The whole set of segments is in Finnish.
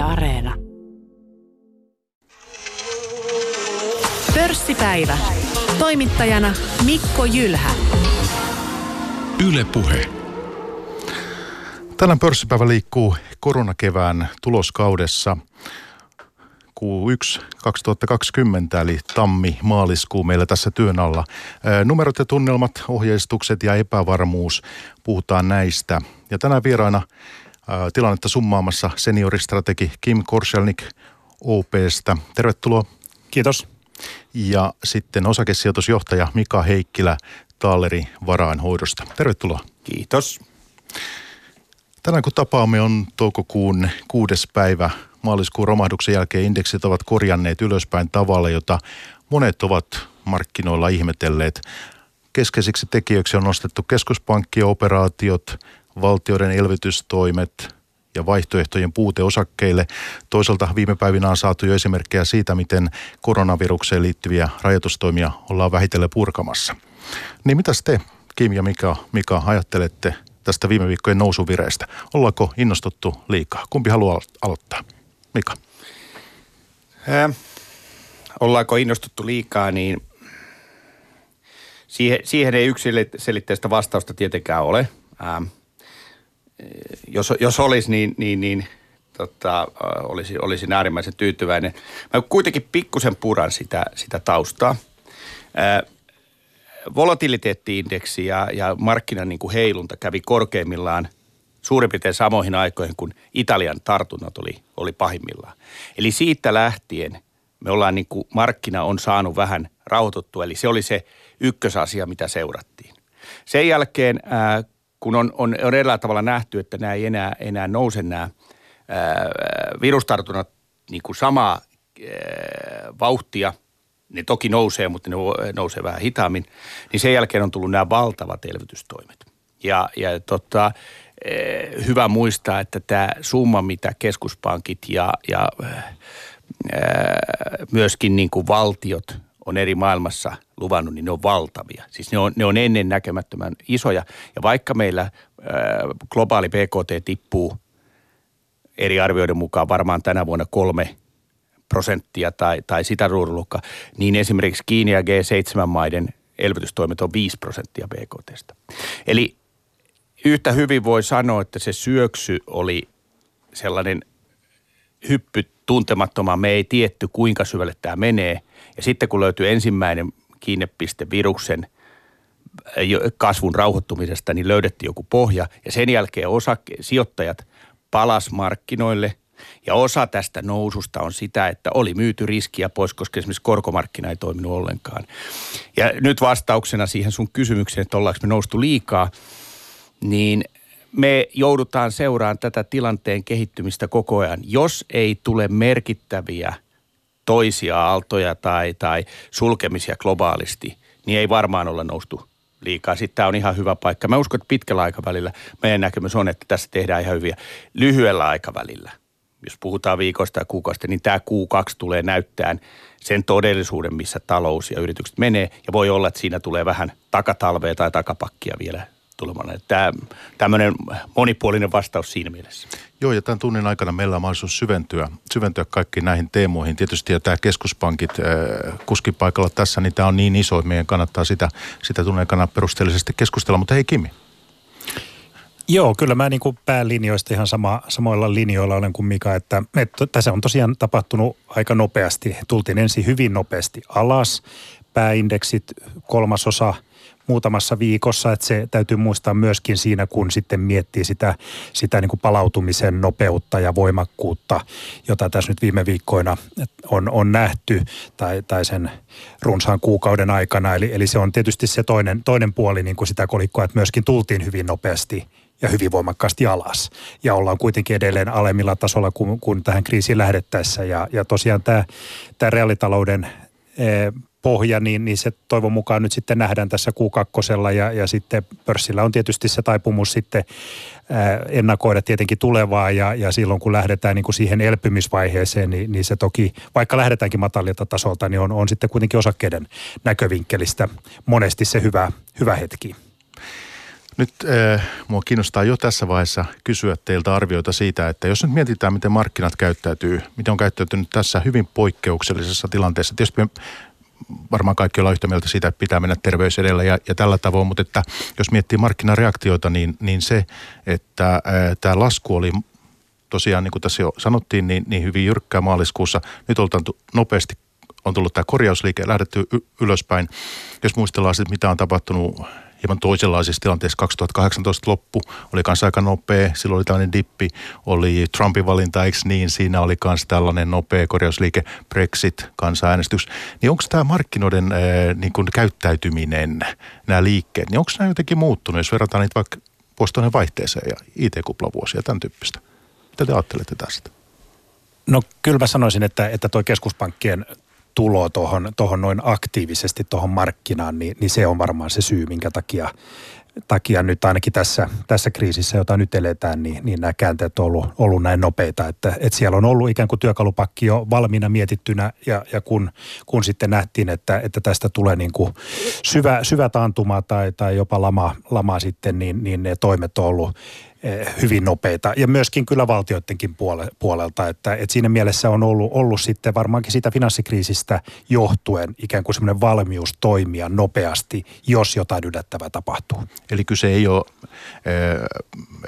Yle Areena. Pörssipäivä. Toimittajana Mikko Jylhä. Yle Puhe. Tänään pörssipäivä liikkuu koronakevään tuloskaudessa. Q1 2020 eli tammi-maaliskuu meillä tässä työn alla. Numerot ja tunnelmat, ohjeistukset ja epävarmuus, puhutaan näistä. Ja tänään vieraana tilannetta summaamassa senioristrategi Kim Korselnik OPstä. Tervetuloa. Kiitos. Ja sitten osakesijoitusjohtaja Mika Heikkilä Taaleri varainhoidosta. Tervetuloa. Kiitos. Tänään kun tapaamme on toukokuun kuudes päivä. Maaliskuun romahduksen jälkeen indeksit ovat korjanneet ylöspäin tavalla, jota monet ovat markkinoilla ihmetelleet. Keskeisiksi tekijöiksi on nostettu keskuspankkioperaatiot, valtioiden elvytystoimet ja vaihtoehtojen puute osakkeille. Toisaalta viime päivinä on saatu jo esimerkkejä siitä, miten koronavirukseen liittyviä rajoitustoimia ollaan vähitellen purkamassa. Niin mitä te, Kim ja Mika, Mika ajattelette tästä viime viikkojen nousuvireestä? Ollaanko innostuttu liikaa? Kumpi haluaa aloittaa? Mika. Äh, ollaanko innostuttu liikaa, niin siihen, siihen ei yksilitteistä vastausta tietenkään ole. Ähm, jos, jos olisi, niin, niin, niin tota, olisi, olisin äärimmäisen tyytyväinen. Mä kuitenkin pikkusen puran sitä, sitä taustaa. Ää, volatiliteettiindeksi ja, ja markkinan niin kuin heilunta kävi korkeimmillaan suurin piirtein samoihin aikoihin, kun Italian tartunnat oli, oli pahimmillaan. Eli siitä lähtien me ollaan niin kuin, markkina on saanut vähän rauhoituttua, eli se oli se ykkösasia, mitä seurattiin. Sen jälkeen ää, kun on, on, on eräällä tavalla nähty, että nämä ei enää, enää nouse nämä ää, virustartunnat niin kuin samaa ää, vauhtia, ne toki nousee, mutta ne nousee vähän hitaammin, niin sen jälkeen on tullut nämä valtavat elvytystoimet. Ja, ja tota, hyvä muistaa, että tämä summa, mitä keskuspankit ja, ja myöskin niin kuin valtiot on eri maailmassa luvannut, niin ne on valtavia. Siis ne on, ne on ennen näkemättömän isoja. Ja vaikka meillä ää, globaali BKT tippuu eri arvioiden mukaan varmaan tänä vuonna kolme prosenttia tai, tai sitä ruudulukka, niin esimerkiksi Kiina ja G7-maiden elvytystoimet on 5 prosenttia BKTstä. Eli yhtä hyvin voi sanoa, että se syöksy oli sellainen hyppy tuntemattomaan. Me ei tietty, kuinka syvälle tämä menee – ja sitten kun löytyy ensimmäinen kiinnepiste viruksen äh, kasvun rauhoittumisesta, niin löydettiin joku pohja. Ja sen jälkeen osake- sijoittajat palas markkinoille – ja osa tästä noususta on sitä, että oli myyty riskiä pois, koska esimerkiksi korkomarkkina ei toiminut ollenkaan. Ja nyt vastauksena siihen sun kysymykseen, että ollaanko me noustu liikaa, niin me joudutaan seuraamaan tätä tilanteen kehittymistä koko ajan. Jos ei tule merkittäviä – toisia aaltoja tai, tai sulkemisia globaalisti, niin ei varmaan olla noustu liikaa. Sitten tämä on ihan hyvä paikka. Mä uskon, että pitkällä aikavälillä meidän näkemys on, että tässä tehdään ihan hyviä. Lyhyellä aikavälillä, jos puhutaan viikosta ja kuukausista, niin tämä Q2 tulee näyttämään sen todellisuuden, missä talous ja yritykset menee. Ja voi olla, että siinä tulee vähän takatalvea tai takapakkia vielä tulemaan. Tämä, tämmöinen monipuolinen vastaus siinä mielessä. Joo, ja tämän tunnin aikana meillä on mahdollisuus syventyä, syventyä kaikkiin näihin teemoihin. Tietysti ja tämä keskuspankit äh, kuskipaikalla tässä, niin tämä on niin iso, että meidän kannattaa sitä, sitä tunnin aikana perusteellisesti keskustella. Mutta hei Kimi. Joo, kyllä mä niin kuin päälinjoista ihan sama, samoilla linjoilla olen kuin Mika, että, että tässä on tosiaan tapahtunut aika nopeasti. Tultiin ensin hyvin nopeasti alas, pääindeksit kolmasosa – muutamassa viikossa, että se täytyy muistaa myöskin siinä, kun sitten miettii sitä, sitä niin kuin palautumisen nopeutta ja voimakkuutta, jota tässä nyt viime viikkoina on, on nähty tai, tai sen runsaan kuukauden aikana. Eli, eli se on tietysti se toinen, toinen puoli niin kuin sitä kolikkoa, että myöskin tultiin hyvin nopeasti ja hyvin voimakkaasti alas. Ja ollaan kuitenkin edelleen alemmilla tasolla kuin, kuin tähän kriisiin lähdettäessä. Ja, ja tosiaan tämä, tämä reaalitalouden eh, pohja, niin, niin se toivon mukaan nyt sitten nähdään tässä Q2 ja, ja sitten pörssillä on tietysti se taipumus sitten ää, ennakoida tietenkin tulevaa ja, ja silloin kun lähdetään niin kuin siihen elpymisvaiheeseen, niin, niin se toki, vaikka lähdetäänkin matalilta tasolta, niin on, on sitten kuitenkin osakkeiden näkövinkkelistä monesti se hyvä, hyvä hetki. Nyt äh, mua kiinnostaa jo tässä vaiheessa kysyä teiltä arvioita siitä, että jos nyt mietitään, miten markkinat käyttäytyy, miten on käyttäytynyt tässä hyvin poikkeuksellisessa tilanteessa. Tietysti me varmaan kaikki ollaan yhtä mieltä siitä, että pitää mennä terveys edellä ja, ja tällä tavoin, mutta että jos miettii markkinareaktioita, niin, niin se, että tämä lasku oli tosiaan, niin kuin tässä jo sanottiin, niin, niin hyvin jyrkkää maaliskuussa. Nyt oltaan nopeasti on tullut tämä korjausliike, lähdetty ylöspäin. Jos muistellaan sitten, mitä on tapahtunut hieman toisenlaisissa tilanteissa. 2018 loppu oli kanssa aika nopea, silloin oli tällainen dippi, oli Trumpin valinta, eikö niin, siinä oli myös tällainen nopea korjausliike, Brexit, kansanäänestys. Niin onko tämä markkinoiden ää, niin kuin käyttäytyminen, nämä liikkeet, niin onko nämä jotenkin muuttunut, jos verrataan niitä vaikka vuosituhannen vaihteeseen ja IT-kuplavuosia, tämän tyyppistä? Mitä te ajattelette tästä? No kyllä mä sanoisin, että, että tuo keskuspankkien tulo tuohon tohon noin aktiivisesti tuohon markkinaan, niin, niin se on varmaan se syy, minkä takia, takia nyt ainakin tässä, tässä kriisissä, jota nyt eletään, niin, niin nämä käänteet on ollut, ollut näin nopeita. Että, että siellä on ollut ikään kuin työkalupakki jo valmiina mietittynä ja, ja kun, kun sitten nähtiin, että, että tästä tulee niin kuin syvä, syvä taantuma tai, tai jopa lama, lama sitten, niin, niin ne toimet on ollut hyvin nopeita ja myöskin kyllä valtioidenkin puole, puolelta, että, että siinä mielessä on ollut, ollut sitten varmaankin siitä finanssikriisistä johtuen ikään kuin semmoinen valmius toimia nopeasti, jos jotain yllättävää tapahtuu. Eli kyse ei ole äh,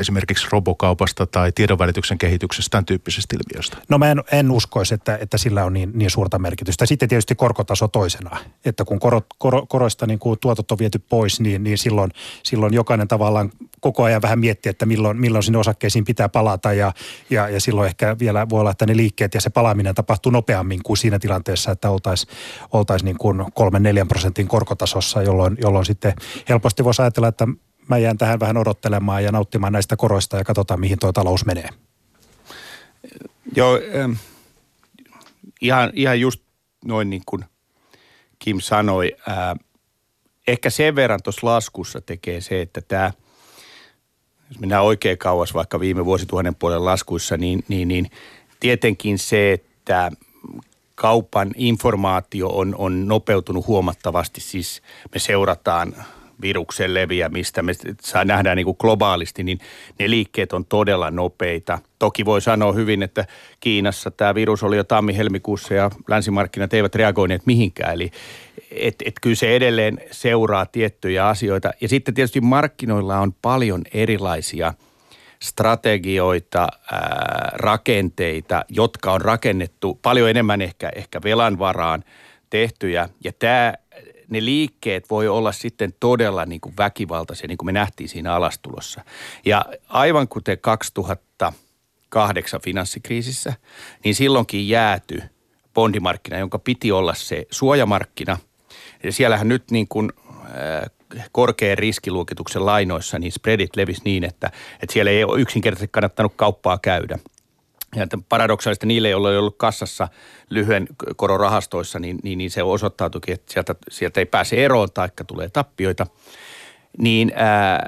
esimerkiksi robokaupasta tai tiedonvälityksen kehityksestä, tämän tyyppisestä ilmiöstä? No mä en, en uskoisi, että, että sillä on niin, niin suurta merkitystä. Sitten tietysti korkotaso toisena, että kun korot, koro, koroista niin kuin tuotot on viety pois, niin, niin silloin, silloin jokainen tavallaan koko ajan vähän miettii, että milloin, milloin sinne osakkeisiin pitää palata ja, ja, ja silloin ehkä vielä voi olla, että ne liikkeet ja se palaaminen tapahtuu nopeammin kuin siinä tilanteessa, että oltaisiin oltais niin kuin 3-4 prosentin korkotasossa, jolloin, jolloin sitten helposti voisi ajatella, että mä jään tähän vähän odottelemaan ja nauttimaan näistä koroista ja katsotaan, mihin tuo talous menee. Joo, ihan, ihan just noin niin kuin Kim sanoi. Äh, ehkä sen verran tuossa laskussa tekee se, että tämä – jos mennään oikein kauas vaikka viime vuosituhannen puolen laskuissa, niin, niin, niin tietenkin se, että kaupan informaatio on, on nopeutunut huomattavasti. Siis me seurataan viruksen leviämistä, me saa nähdään niin kuin globaalisti, niin ne liikkeet on todella nopeita. Toki voi sanoa hyvin, että Kiinassa tämä virus oli jo tammi-helmikuussa ja länsimarkkinat eivät reagoineet mihinkään. Eli et, et kyllä se edelleen seuraa tiettyjä asioita. Ja sitten tietysti markkinoilla on paljon erilaisia strategioita, ää, rakenteita, jotka on rakennettu paljon enemmän ehkä, ehkä velan varaan tehtyjä. Ja tämä ne liikkeet voi olla sitten todella niin kuin väkivaltaisia, niin kuin me nähtiin siinä alastulossa. Ja aivan kuten 2008 finanssikriisissä, niin silloinkin jääty bondimarkkina, jonka piti olla se suojamarkkina. Ja siellähän nyt niin kuin äh, korkean riskiluokituksen lainoissa, niin spreadit levis niin, että, että siellä ei ole yksinkertaisesti kannattanut kauppaa käydä – ja paradoksaalisesti niille, joilla ei ollut kassassa lyhyen koron rahastoissa, niin, niin, niin se osoittautuikin, että sieltä, sieltä ei pääse eroon taikka tulee tappioita. Niin ää,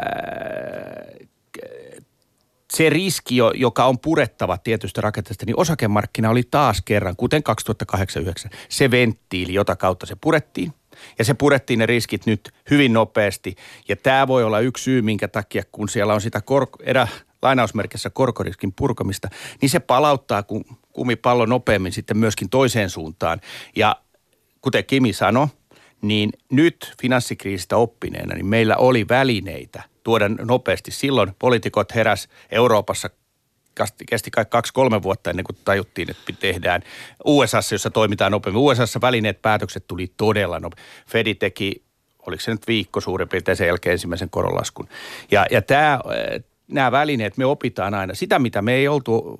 se riski, joka on purettava tietystä rakenteesta, niin osakemarkkina oli taas kerran, kuten 2008 se venttiili, jota kautta se purettiin. Ja se purettiin ne riskit nyt hyvin nopeasti. Ja tämä voi olla yksi syy, minkä takia, kun siellä on sitä kor- erä, lainausmerkissä korkoriskin purkamista, niin se palauttaa kumipallo nopeammin sitten myöskin toiseen suuntaan. Ja kuten Kimi sanoi, niin nyt finanssikriisistä oppineena, niin meillä oli välineitä tuoda nopeasti. Silloin poliitikot heräs Euroopassa kesti kai kaksi-kolme vuotta ennen kuin tajuttiin, että tehdään USAssa, jossa toimitaan nopeammin. USAssa välineet päätökset tuli todella nopeasti. Fedi teki, oliko se nyt viikko suurin piirtein sen jälkeen ensimmäisen koronlaskun. Ja, ja tämä, nämä välineet me opitaan aina. Sitä, mitä me ei oltu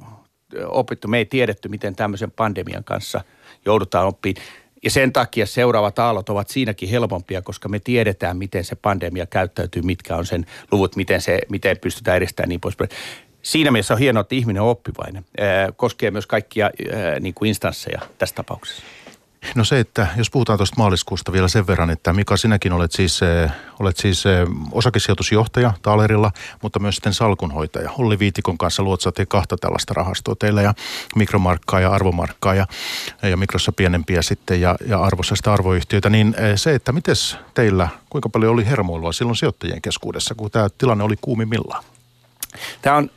opittu, me ei tiedetty, miten tämmöisen pandemian kanssa joudutaan oppimaan. Ja sen takia seuraavat aallot ovat siinäkin helpompia, koska me tiedetään, miten se pandemia käyttäytyy, mitkä on sen luvut, miten, se, miten pystytään edistämään niin poispäin. Siinä mielessä on hienoa, että ihminen on oppivainen. Koskee myös kaikkia niin kuin instansseja tässä tapauksessa. No se, että jos puhutaan tuosta maaliskuusta vielä sen verran, että Mika, sinäkin olet siis, äh, olet siis äh, osakesijoitusjohtaja Taalerilla, mutta myös sitten salkunhoitaja. Olli Viitikon kanssa luotsaatte kahta tällaista rahastoa teillä ja mikromarkkaa ja arvomarkkaa ja, ja mikrossa pienempiä sitten ja, ja arvossa sitä arvoyhtiöitä. Niin äh, se, että miten teillä, kuinka paljon oli hermoilua silloin sijoittajien keskuudessa, kun tämä tilanne oli kuumimmillaan? Tämä on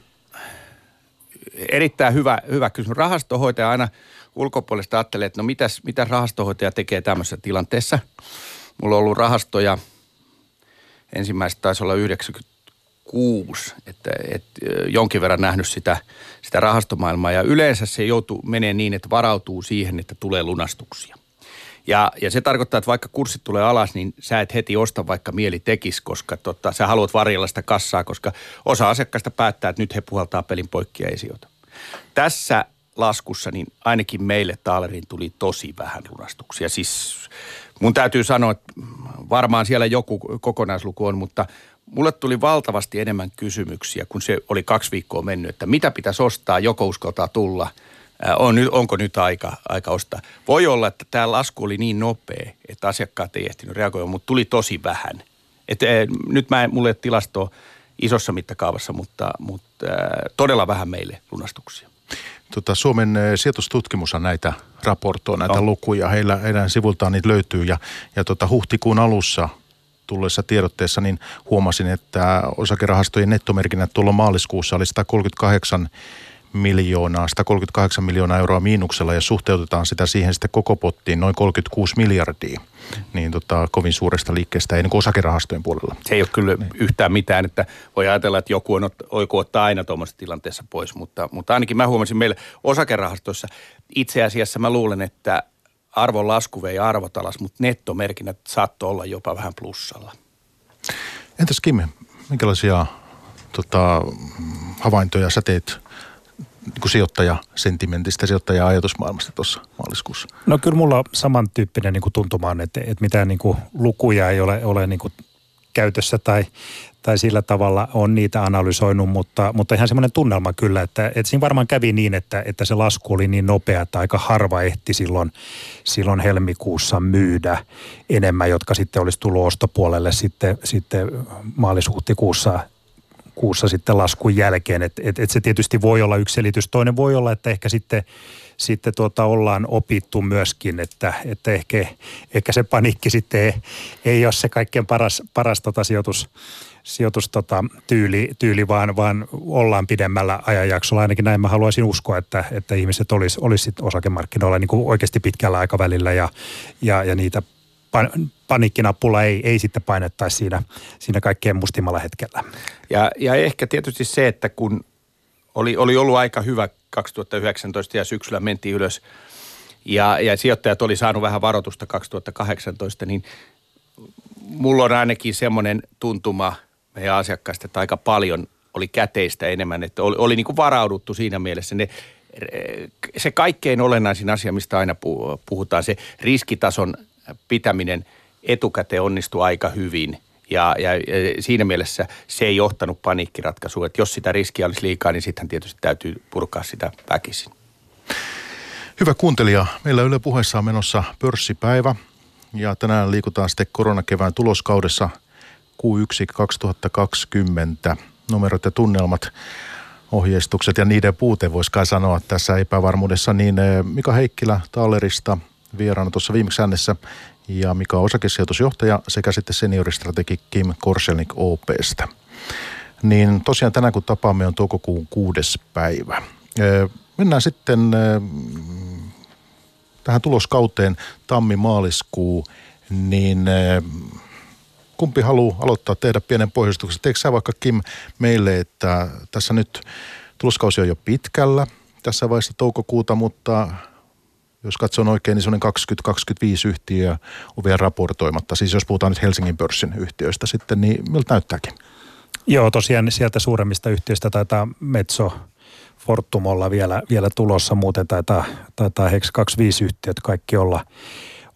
erittäin hyvä, hyvä kysymys. Rahastohoitaja aina ulkopuolesta ajattelee, että no mitäs, mitä rahastohoitaja tekee tämmöisessä tilanteessa. Mulla on ollut rahastoja, ensimmäistä taisi olla 96, että, että jonkin verran nähnyt sitä, sitä rahastomaailmaa. Ja yleensä se joutuu, menee niin, että varautuu siihen, että tulee lunastuksia. Ja, ja se tarkoittaa, että vaikka kurssit tulee alas, niin sä et heti osta vaikka mieli tekisi, koska tota, sä haluat varjella sitä kassaa, koska osa asiakkaista päättää, että nyt he puhaltaa pelin poikki ja ei sijoita. Tässä laskussa, niin ainakin meille Taaleriin tuli tosi vähän lunastuksia. Siis mun täytyy sanoa, että varmaan siellä joku kokonaisluku on, mutta mulle tuli valtavasti enemmän kysymyksiä, kun se oli kaksi viikkoa mennyt, että mitä pitäisi ostaa, joko uskaltaa tulla, on, onko nyt aika, aika ostaa. Voi olla, että tämä lasku oli niin nopea, että asiakkaat ei ehtinyt reagoida, mutta tuli tosi vähän. Et, nyt mä mulle tilastoa isossa mittakaavassa, mutta, mutta todella vähän meille lunastuksia. Tota, Suomen eh, sijoitustutkimushan näitä raportoi, näitä no. lukuja. Heillä, heidän sivultaan niitä löytyy ja, ja tota, huhtikuun alussa tulleessa tiedotteessa niin huomasin, että osakerahastojen nettomerkinnät tuolla maaliskuussa oli 138 miljoonaa, 138 miljoonaa euroa miinuksella ja suhteutetaan sitä siihen sitten koko pottiin noin 36 miljardia. Niin tota, kovin suuresta liikkeestä ei niin osakerahastojen puolella. Se ei ole kyllä niin. yhtään mitään, että voi ajatella, että joku on oiku ottaa aina tuommoisessa tilanteessa pois, mutta, mutta ainakin mä huomasin meillä osakerahastoissa itse asiassa mä luulen, että arvon lasku vei arvot alas, mutta nettomerkinnät saattoi olla jopa vähän plussalla. Entäs Kim, minkälaisia tota, havaintoja sä teet niin sijoittajasentimentistä, sijoittaja-ajatusmaailmasta tuossa maaliskuussa? No kyllä mulla on samantyyppinen niin kuin tuntuma on, että, että mitään niin kuin lukuja ei ole, ole niin kuin käytössä tai, tai sillä tavalla on niitä analysoinut, mutta, mutta ihan semmoinen tunnelma kyllä, että, että siinä varmaan kävi niin, että, että se lasku oli niin nopea, että aika harva ehti silloin, silloin helmikuussa myydä enemmän, jotka sitten olisi tullut ostopuolelle sitten, sitten maalis-huhtikuussa kuussa sitten laskun jälkeen. Että et, et se tietysti voi olla yksi selitys. Toinen voi olla, että ehkä sitten, sitten tuota ollaan opittu myöskin, että, että ehkä, ehkä se paniikki sitten ei, ei ole se kaikkein paras, paras tota sijoitus, sijoitus tota, tyyli, vaan, vaan ollaan pidemmällä ajanjaksolla. Ainakin näin mä haluaisin uskoa, että, että ihmiset olisi olis osakemarkkinoilla niin kuin oikeasti pitkällä aikavälillä ja, ja, ja niitä pan, paniikkinappula ei, ei sitten painettaisi siinä, siinä kaikkein mustimmalla hetkellä. Ja, ja ehkä tietysti se, että kun oli, oli ollut aika hyvä 2019 ja syksyllä mentiin ylös ja, ja sijoittajat oli saanut vähän varoitusta 2018, niin mulla on ainakin semmoinen tuntuma meidän asiakkaista, että aika paljon oli käteistä enemmän, että oli, oli niin kuin varauduttu siinä mielessä. Ne, se kaikkein olennaisin asia, mistä aina puhutaan, se riskitason pitäminen etukäteen onnistui aika hyvin. Ja, ja, ja siinä mielessä se ei johtanut paniikkiratkaisuun, että jos sitä riskiä olisi liikaa, niin sitten tietysti täytyy purkaa sitä väkisin. Hyvä kuuntelija, meillä Yle puheessa on menossa pörssipäivä ja tänään liikutaan sitten koronakevään tuloskaudessa Q1 2020. Numerot ja tunnelmat, ohjeistukset ja niiden puute voisi kai sanoa tässä epävarmuudessa. Niin eh, Mika Heikkilä Taalerista vieraana tuossa viimeksi äänessä ja mikä on osakesijoitusjohtaja sekä sitten senioristrategi Kim Korselnik OPstä. Niin tosiaan tänään kun tapaamme on toukokuun kuudes päivä. Mennään sitten tähän tuloskauteen tammi-maaliskuu, niin kumpi haluaa aloittaa tehdä pienen pohjustuksen? Teekö sä vaikka Kim meille, että tässä nyt tuloskausi on jo pitkällä tässä vaiheessa toukokuuta, mutta jos katson oikein, niin semmoinen 20-25 yhtiöä on vielä raportoimatta. Siis jos puhutaan nyt Helsingin pörssin yhtiöistä sitten, niin miltä näyttääkin? Joo, tosiaan sieltä suuremmista yhtiöistä taitaa Metso, Fortumolla vielä, vielä tulossa, muuten taitaa, taitaa Hex 25 yhtiöt kaikki olla,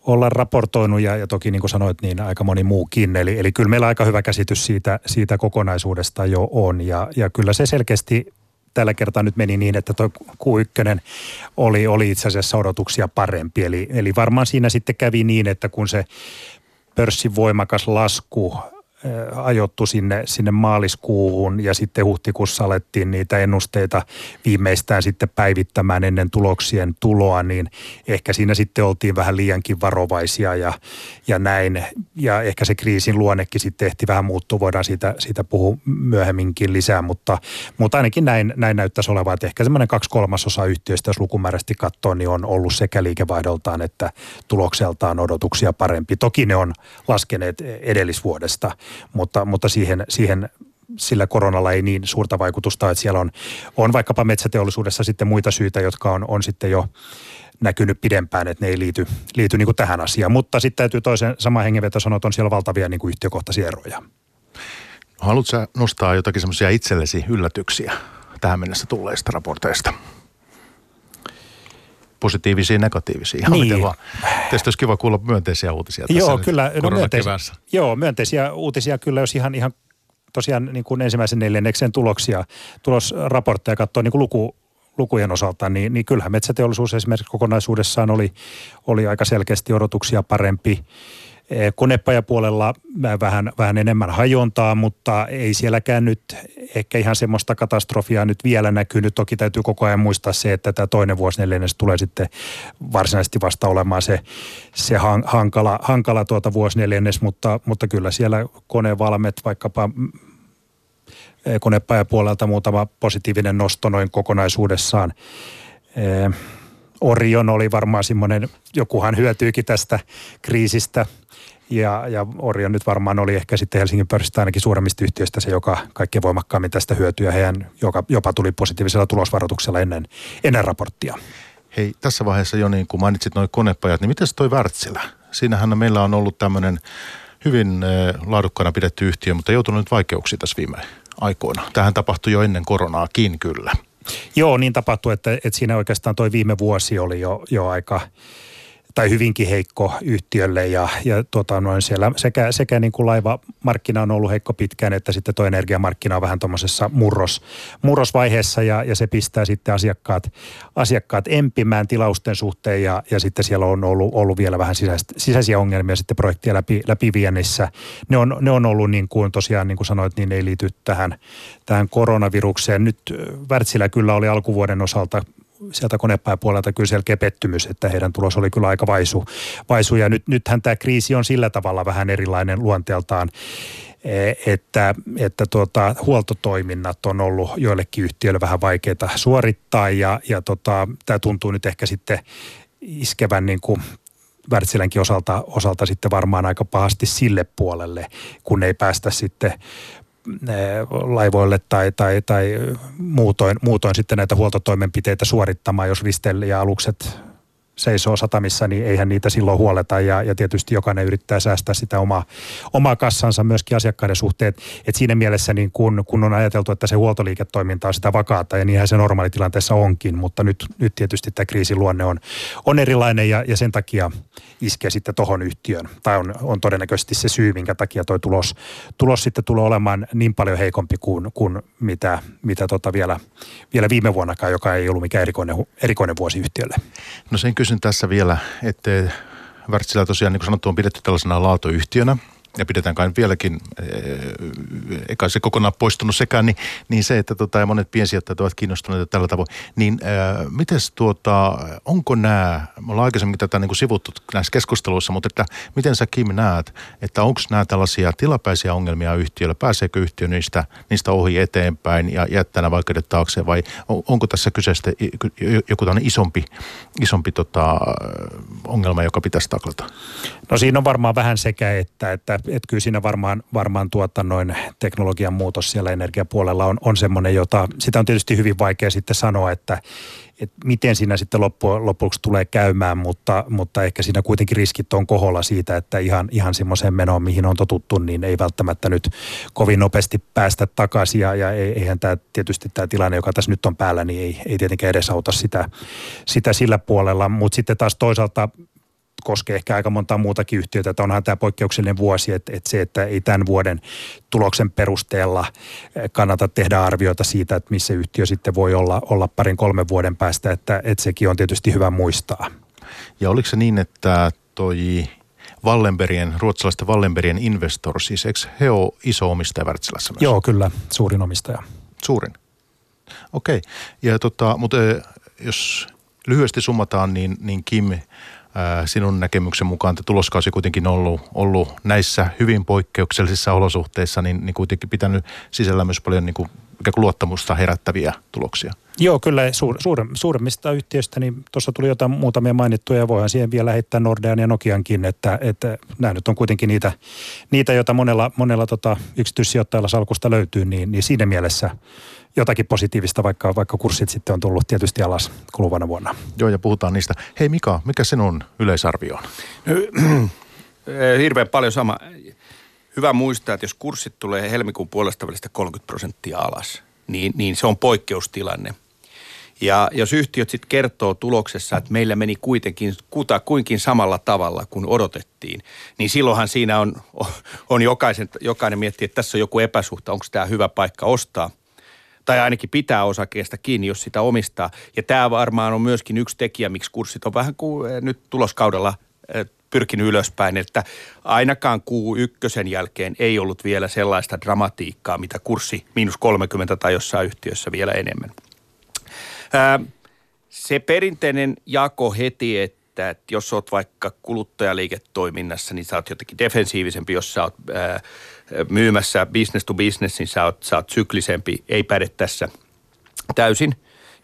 olla raportoinut ja, ja toki niin kuin sanoit, niin aika moni muukin. Eli, eli kyllä meillä aika hyvä käsitys siitä, siitä kokonaisuudesta jo on ja, ja kyllä se selkeästi tällä kertaa nyt meni niin, että tuo Q1 oli, oli itse asiassa odotuksia parempi. Eli, eli varmaan siinä sitten kävi niin, että kun se pörssin voimakas lasku ajottu sinne, sinne maaliskuuhun ja sitten huhtikuussa alettiin niitä ennusteita viimeistään sitten päivittämään ennen tuloksien tuloa, niin ehkä siinä sitten oltiin vähän liiankin varovaisia ja, ja näin. Ja ehkä se kriisin luonnekin sitten ehti vähän muuttua, voidaan siitä, siitä puhua myöhemminkin lisää, mutta, mutta ainakin näin, näin näyttäisi olevan, että ehkä semmoinen kaksi kolmasosa yhtiöistä, jos lukumääräisesti katsoo, niin on ollut sekä liikevaihdoltaan että tulokseltaan odotuksia parempi. Toki ne on laskeneet edellisvuodesta, mutta, mutta siihen, siihen sillä koronalla ei niin suurta vaikutusta, että siellä on, on vaikkapa metsäteollisuudessa sitten muita syitä, jotka on, on sitten jo näkynyt pidempään, että ne ei liity, liity niin tähän asiaan. Mutta sitten täytyy toisen sama hengenveto sanoa, että on siellä valtavia niin kuin yhtiökohtaisia eroja. Haluatko nostaa jotakin semmoisia itsellesi yllätyksiä tähän mennessä tulleista raporteista? Positiivisia ja negatiivisia. Ihan niin. miten vaan. Teistä olisi kiva kuulla myönteisiä uutisia tässä Joo, kyllä. No myönteisiä, joo, myönteisiä uutisia kyllä, jos ihan, ihan tosiaan niin kuin ensimmäisen neljänneksen tuloksia, tulosraportteja katsoo niin kuin luku, lukujen osalta, niin, niin kyllähän metsäteollisuus esimerkiksi kokonaisuudessaan oli, oli aika selkeästi odotuksia parempi. Eh, konepajapuolella vähän, vähän enemmän hajontaa, mutta ei sielläkään nyt ehkä ihan semmoista katastrofia nyt vielä näkynyt. Toki täytyy koko ajan muistaa se, että tämä toinen vuosi neljännes tulee sitten varsinaisesti vasta olemaan se, se hankala, hankala tuota vuosi neljännes, mutta, mutta kyllä siellä konevalmet vaikkapa eh, konepajapuolelta muutama positiivinen nosto noin kokonaisuudessaan. Eh, Orion oli varmaan semmoinen, jokuhan hyötyykin tästä kriisistä – ja, ja Orion nyt varmaan oli ehkä sitten Helsingin pörssistä ainakin suuremmista yhtiöistä se, joka kaikkein voimakkaammin tästä hyötyy. Ja heidän joka, jopa tuli positiivisella tulosvaroituksella ennen, ennen raporttia. Hei, tässä vaiheessa jo niin kun mainitsit noin konepajat, niin miten toi Wärtsilä? Siinähän meillä on ollut tämmöinen hyvin laadukkaana pidetty yhtiö, mutta joutunut nyt vaikeuksiin tässä viime aikoina. Tähän tapahtui jo ennen koronaakin kyllä. Joo, niin tapahtui, että, että siinä oikeastaan toi viime vuosi oli jo, jo aika tai hyvinkin heikko yhtiölle ja, ja tota noin siellä sekä, sekä niin kuin laivamarkkina on ollut heikko pitkään, että sitten tuo energiamarkkina on vähän tuommoisessa murros, murrosvaiheessa ja, ja se pistää sitten asiakkaat, asiakkaat empimään tilausten suhteen ja, ja sitten siellä on ollut, ollut vielä vähän sisäistä, sisäisiä ongelmia sitten projektia läpi, läpiviennissä. Ne on, ne on ollut niin kuin tosiaan niin kuin sanoit, niin ei liity tähän, tähän koronavirukseen. Nyt Wärtsilä kyllä oli alkuvuoden osalta sieltä konepääpuolelta kyllä selkeä pettymys, että heidän tulos oli kyllä aika vaisu. vaisu. Ja nyt, nythän tämä kriisi on sillä tavalla vähän erilainen luonteeltaan, e, että, että tuota, huoltotoiminnat on ollut joillekin yhtiöille vähän vaikeita suorittaa ja, ja tota, tämä tuntuu nyt ehkä sitten iskevän niin kuin Wärtsilänkin osalta, osalta sitten varmaan aika pahasti sille puolelle, kun ei päästä sitten laivoille tai, tai, tai muutoin, muutoin sitten näitä huoltotoimenpiteitä suorittamaan, jos ristely ja alukset seisoo satamissa, niin eihän niitä silloin huoleta ja, ja tietysti jokainen yrittää säästää sitä omaa, omaa kassansa myöskin asiakkaiden suhteen. Et siinä mielessä niin kun, kun on ajateltu, että se huoltoliiketoiminta on sitä vakaata ja niinhän se normaalitilanteessa onkin, mutta nyt, nyt tietysti tämä kriisin luonne on, on erilainen ja, ja sen takia iskee sitten tuohon yhtiön. Tai on, on todennäköisesti se syy, minkä takia tuo tulos, tulos sitten tulee olemaan niin paljon heikompi kuin, kuin mitä, mitä tota vielä, vielä viime vuonnakaan, joka ei ollut mikään erikoinen, erikoinen vuosi yhtiölle. No sen kysyn tässä vielä, että Wärtsilä tosiaan, niin kuin sanottu, on pidetty tällaisena laatoyhtiönä ja pidetään kai vieläkin, eh, eikä se kokonaan poistunut sekään, niin, niin se, että tota, ja monet piensijoittajat ovat kiinnostuneita tällä tavoin. Niin äh, mites tuota, onko nämä, me ollaan aikaisemmin tätä niin kuin sivuttu näissä keskusteluissa, mutta että miten sä Kim näet, että onko nämä tällaisia tilapäisiä ongelmia yhtiöllä, pääseekö yhtiö niistä, niistä ohi eteenpäin ja jättää nämä vaikeudet taakse vai on, onko tässä kyseessä joku tällainen isompi, isompi tota, ongelma, joka pitäisi taklata? No siinä on varmaan vähän sekä, että, että että kyllä siinä varmaan, varmaan tuota noin teknologian muutos siellä energiapuolella on, on semmoinen, jota sitä on tietysti hyvin vaikea sitten sanoa, että, että miten siinä sitten loppu, lopuksi tulee käymään, mutta, mutta ehkä siinä kuitenkin riskit on koholla siitä, että ihan, ihan semmoiseen menoon, mihin on totuttu, niin ei välttämättä nyt kovin nopeasti päästä takaisin. Ja, ja eihän tämä tietysti tämä tilanne, joka tässä nyt on päällä, niin ei, ei tietenkään edesauta sitä, sitä sillä puolella, mutta sitten taas toisaalta koskee ehkä aika monta muutakin yhtiötä, että onhan tämä poikkeuksellinen vuosi, että, että se, että ei tämän vuoden tuloksen perusteella kannata tehdä arviota siitä, että missä yhtiö sitten voi olla, olla parin kolmen vuoden päästä, että, että sekin on tietysti hyvä muistaa. Ja oliko se niin, että toi Wallenbergien, ruotsalaisten Wallenbergien Investor, siis eikö he ole iso omistaja Wärtsilässä myös? Joo, kyllä, suurin omistaja. Suurin. Okei, okay. ja tota, mutta jos lyhyesti summataan, niin, niin Kim, sinun näkemyksen mukaan että tuloskausi kuitenkin ollut, ollut näissä hyvin poikkeuksellisissa olosuhteissa, niin, niin kuitenkin pitänyt sisällä myös paljon niin kuin luottamusta herättäviä tuloksia. Joo, kyllä suur, suur, suuremmista yhtiöistä, niin tuossa tuli jotain muutamia mainittuja ja voihan siihen vielä heittää Nordean ja Nokiankin, että, että nämä nyt on kuitenkin niitä, niitä joita monella, monella tota, yksityissijoittajalla salkusta löytyy, niin, niin siinä mielessä jotakin positiivista, vaikka, vaikka kurssit sitten on tullut tietysti alas kuluvana vuonna. Joo, ja puhutaan niistä. Hei Mika, mikä sinun yleisarvio on? No, hirveän paljon sama. Hyvä muistaa, että jos kurssit tulee helmikuun puolesta välistä 30 prosenttia alas, niin, niin se on poikkeustilanne. Ja jos yhtiöt sitten kertoo tuloksessa, että meillä meni kuitenkin kuta kuinkin samalla tavalla kuin odotettiin, niin silloinhan siinä on, on jokaisen, jokainen miettii, että tässä on joku epäsuhta, onko tämä hyvä paikka ostaa – tai ainakin pitää osakeesta kiinni, jos sitä omistaa. Ja tämä varmaan on myöskin yksi tekijä, miksi kurssit on vähän kuin eh, nyt tuloskaudella eh, pyrkinyt ylöspäin, että ainakaan kuu ykkösen jälkeen ei ollut vielä sellaista dramatiikkaa, mitä kurssi miinus 30 tai jossain yhtiössä vielä enemmän. Se perinteinen jako heti, että, että jos olet vaikka kuluttajaliiketoiminnassa, niin sä oot jotenkin defensiivisempi, jos sä oot ää, myymässä business to business, niin sä oot, sä oot syklisempi, ei päde tässä täysin.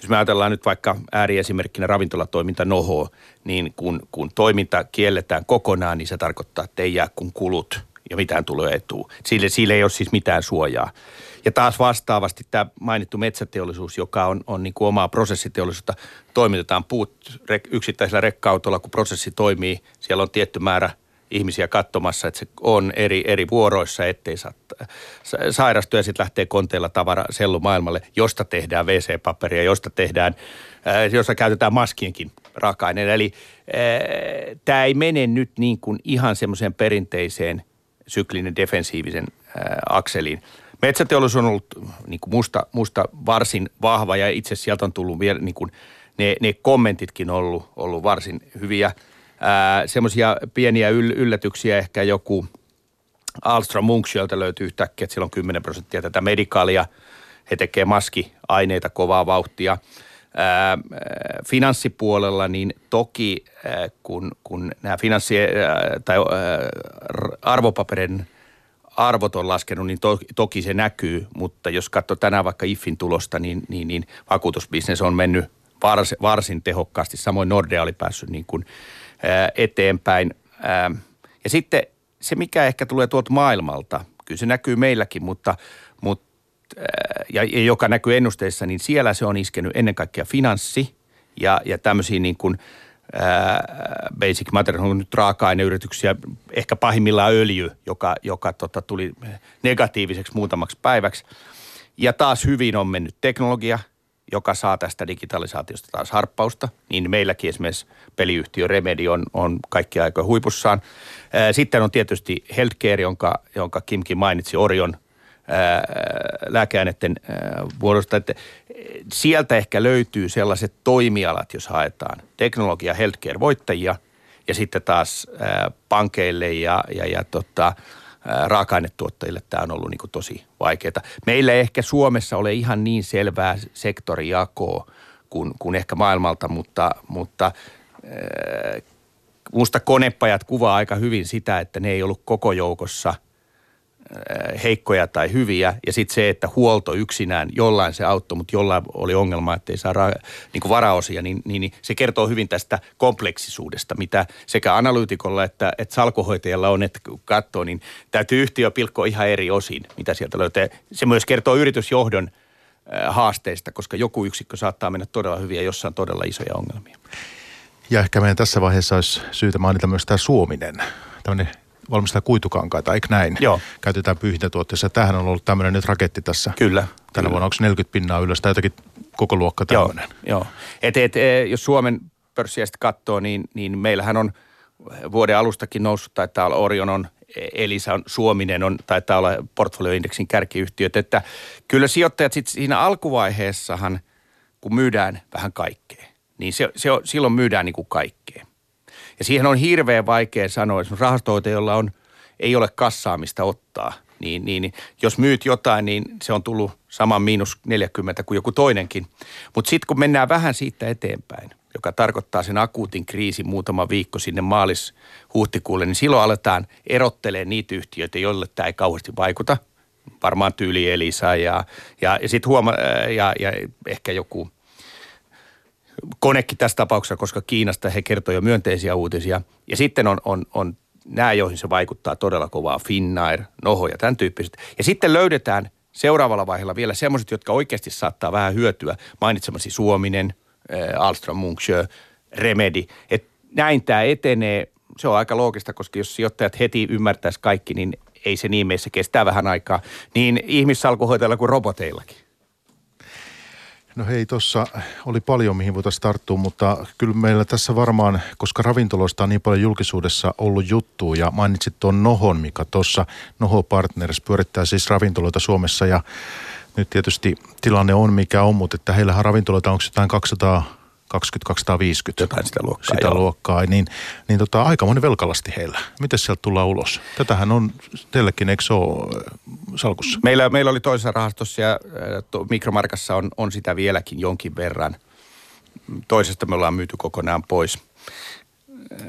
Jos me ajatellaan nyt vaikka ääriesimerkkinä ravintolatoiminta noho, niin kun, kun toiminta kielletään kokonaan, niin se tarkoittaa, että ei jää kun kulut ja mitään tulee etua. Sille, sille ei ole siis mitään suojaa. Ja taas vastaavasti tämä mainittu metsäteollisuus, joka on, on niin kuin omaa prosessiteollisuutta, toimitetaan puut yksittäisellä rekka kun prosessi toimii. Siellä on tietty määrä – ihmisiä katsomassa, että se on eri, eri vuoroissa, ettei saa sairastua ja sitten lähtee konteilla tavara sellu maailmalle, josta tehdään WC-paperia, josta tehdään, josta käytetään maskienkin raaka-aineena. Eli äh, tämä ei mene nyt niin kuin ihan semmoiseen perinteiseen syklinen defensiivisen äh, akseliin. Metsäteollisuus on ollut niin kuin musta, musta varsin vahva ja itse sieltä on tullut vielä niin kuin ne, ne kommentitkin ollut, ollut varsin hyviä – semmoisia pieniä yl- yllätyksiä ehkä joku Alstra Munksiolta löytyy yhtäkkiä, että siellä on 10 prosenttia tätä medikaalia. He tekee maskiaineita kovaa vauhtia. Ää, finanssipuolella niin toki ää, kun, kun nämä finanssi- ää, tai arvopaperin arvot on laskenut, niin to, toki se näkyy, mutta jos katsoo tänään vaikka IFin tulosta, niin, niin, niin vakuutusbisnes on mennyt vars, varsin tehokkaasti. Samoin Nordea oli päässyt niin kuin eteenpäin. Ja sitten se, mikä ehkä tulee tuolta maailmalta, kyllä se näkyy meilläkin, mutta, mutta ja, ja joka näkyy ennusteissa, niin siellä se on iskenyt ennen kaikkea finanssi ja, ja tämmöisiä niin kuin basic material, on nyt raaka-aineyrityksiä, ehkä pahimmillaan öljy, joka, joka tota, tuli negatiiviseksi muutamaksi päiväksi. Ja taas hyvin on mennyt teknologia – joka saa tästä digitalisaatiosta taas harppausta, niin meilläkin esimerkiksi peliyhtiö Remedy on, on kaikki aika huipussaan. Sitten on tietysti healthcare, jonka, jonka Kimkin mainitsi, Orion lääkeaineiden vuodosta, että sieltä ehkä löytyy sellaiset toimialat, jos haetaan teknologia healthcare-voittajia ja sitten taas pankeille ja, ja, ja tota, raaka-ainetuottajille tämä on ollut niin tosi vaikeaa. Meillä ei ehkä Suomessa ole ihan niin selvää sektorijakoa kuin, kuin ehkä maailmalta, mutta, mutta äh, musta konepajat kuvaa aika hyvin sitä, että ne ei ollut koko joukossa – heikkoja tai hyviä. Ja sitten se, että huolto yksinään, jollain se auttoi, mutta jollain oli ongelma, että ei saa ra- niin kuin varaosia, niin, niin, niin se kertoo hyvin tästä kompleksisuudesta, mitä sekä analyytikolla että, että salkohoitajalla on, että kun katsoo, niin täytyy yhtiö pilkkoa ihan eri osin, mitä sieltä löytää. Se myös kertoo yritysjohdon äh, haasteista, koska joku yksikkö saattaa mennä todella hyviä, jossa on todella isoja ongelmia. Ja ehkä meidän tässä vaiheessa olisi syytä mainita myös tämä Suominen, tämmöinen valmistaa kuitukankaita, eikö näin? Joo. Käytetään pyyhintätuotteessa. Tämähän on ollut tämmöinen nyt raketti tässä. Kyllä. Tänä vuonna onko 40 pinnaa ylös tai jotakin koko luokka tämmöinen? Joo, joo. Et, et, e, jos Suomen pörssiä sitten katsoo, niin, niin meillähän on vuoden alustakin noussut, taitaa olla Orion on, Elisa on, Suominen on, taitaa olla portfolioindeksin kärkiyhtiöt, että kyllä sijoittajat sitten siinä alkuvaiheessahan, kun myydään vähän kaikkea, niin se, se on, silloin myydään niin kuin kaikkea. Ja siihen on hirveän vaikea sanoa, rahastoita, joilla on, ei ole kassaamista ottaa, niin, niin, niin jos myyt jotain, niin se on tullut saman miinus 40 kuin joku toinenkin. Mutta sitten kun mennään vähän siitä eteenpäin, joka tarkoittaa sen akuutin kriisin muutama viikko sinne maalis-huhtikuulle, niin silloin aletaan erottelee niitä yhtiöitä, joille tämä ei kauheasti vaikuta. Varmaan tyyli Elisa ja, ja, ja sitten huoma- ja, ja ehkä joku konekin tässä tapauksessa, koska Kiinasta he kertoi jo myönteisiä uutisia. Ja sitten on, on, on nämä, joihin se vaikuttaa todella kovaa, Finnair, Noho ja tämän tyyppiset. Ja sitten löydetään seuraavalla vaiheella vielä semmoiset, jotka oikeasti saattaa vähän hyötyä. Mainitsemasi Suominen, äh, Alström, Munksjö, Remedi. Et näin tämä etenee. Se on aika loogista, koska jos sijoittajat heti ymmärtäisi kaikki, niin ei se niin meissä kestää vähän aikaa. Niin ihmissalkuhoitajalla kuin roboteillakin. No hei, tuossa oli paljon mihin voitaisiin tarttua, mutta kyllä meillä tässä varmaan, koska ravintoloista on niin paljon julkisuudessa ollut juttu ja mainitsit tuon Nohon, mikä tuossa Noho Partners pyörittää siis ravintoloita Suomessa ja nyt tietysti tilanne on mikä on, mutta että heillähän ravintoloita onko jotain 200 20-250. Jotain sitä luokkaa, Sitä joo. luokkaa, niin, niin tota, aikamoinen velkalasti heillä. Miten sieltä tullaan ulos? Tätähän on teillekin, eikö se ole äh, salkussa? Meillä, meillä oli toisessa rahastossa ja äh, to- mikromarkassa on, on sitä vieläkin jonkin verran. Toisesta me ollaan myyty kokonaan pois. Äh,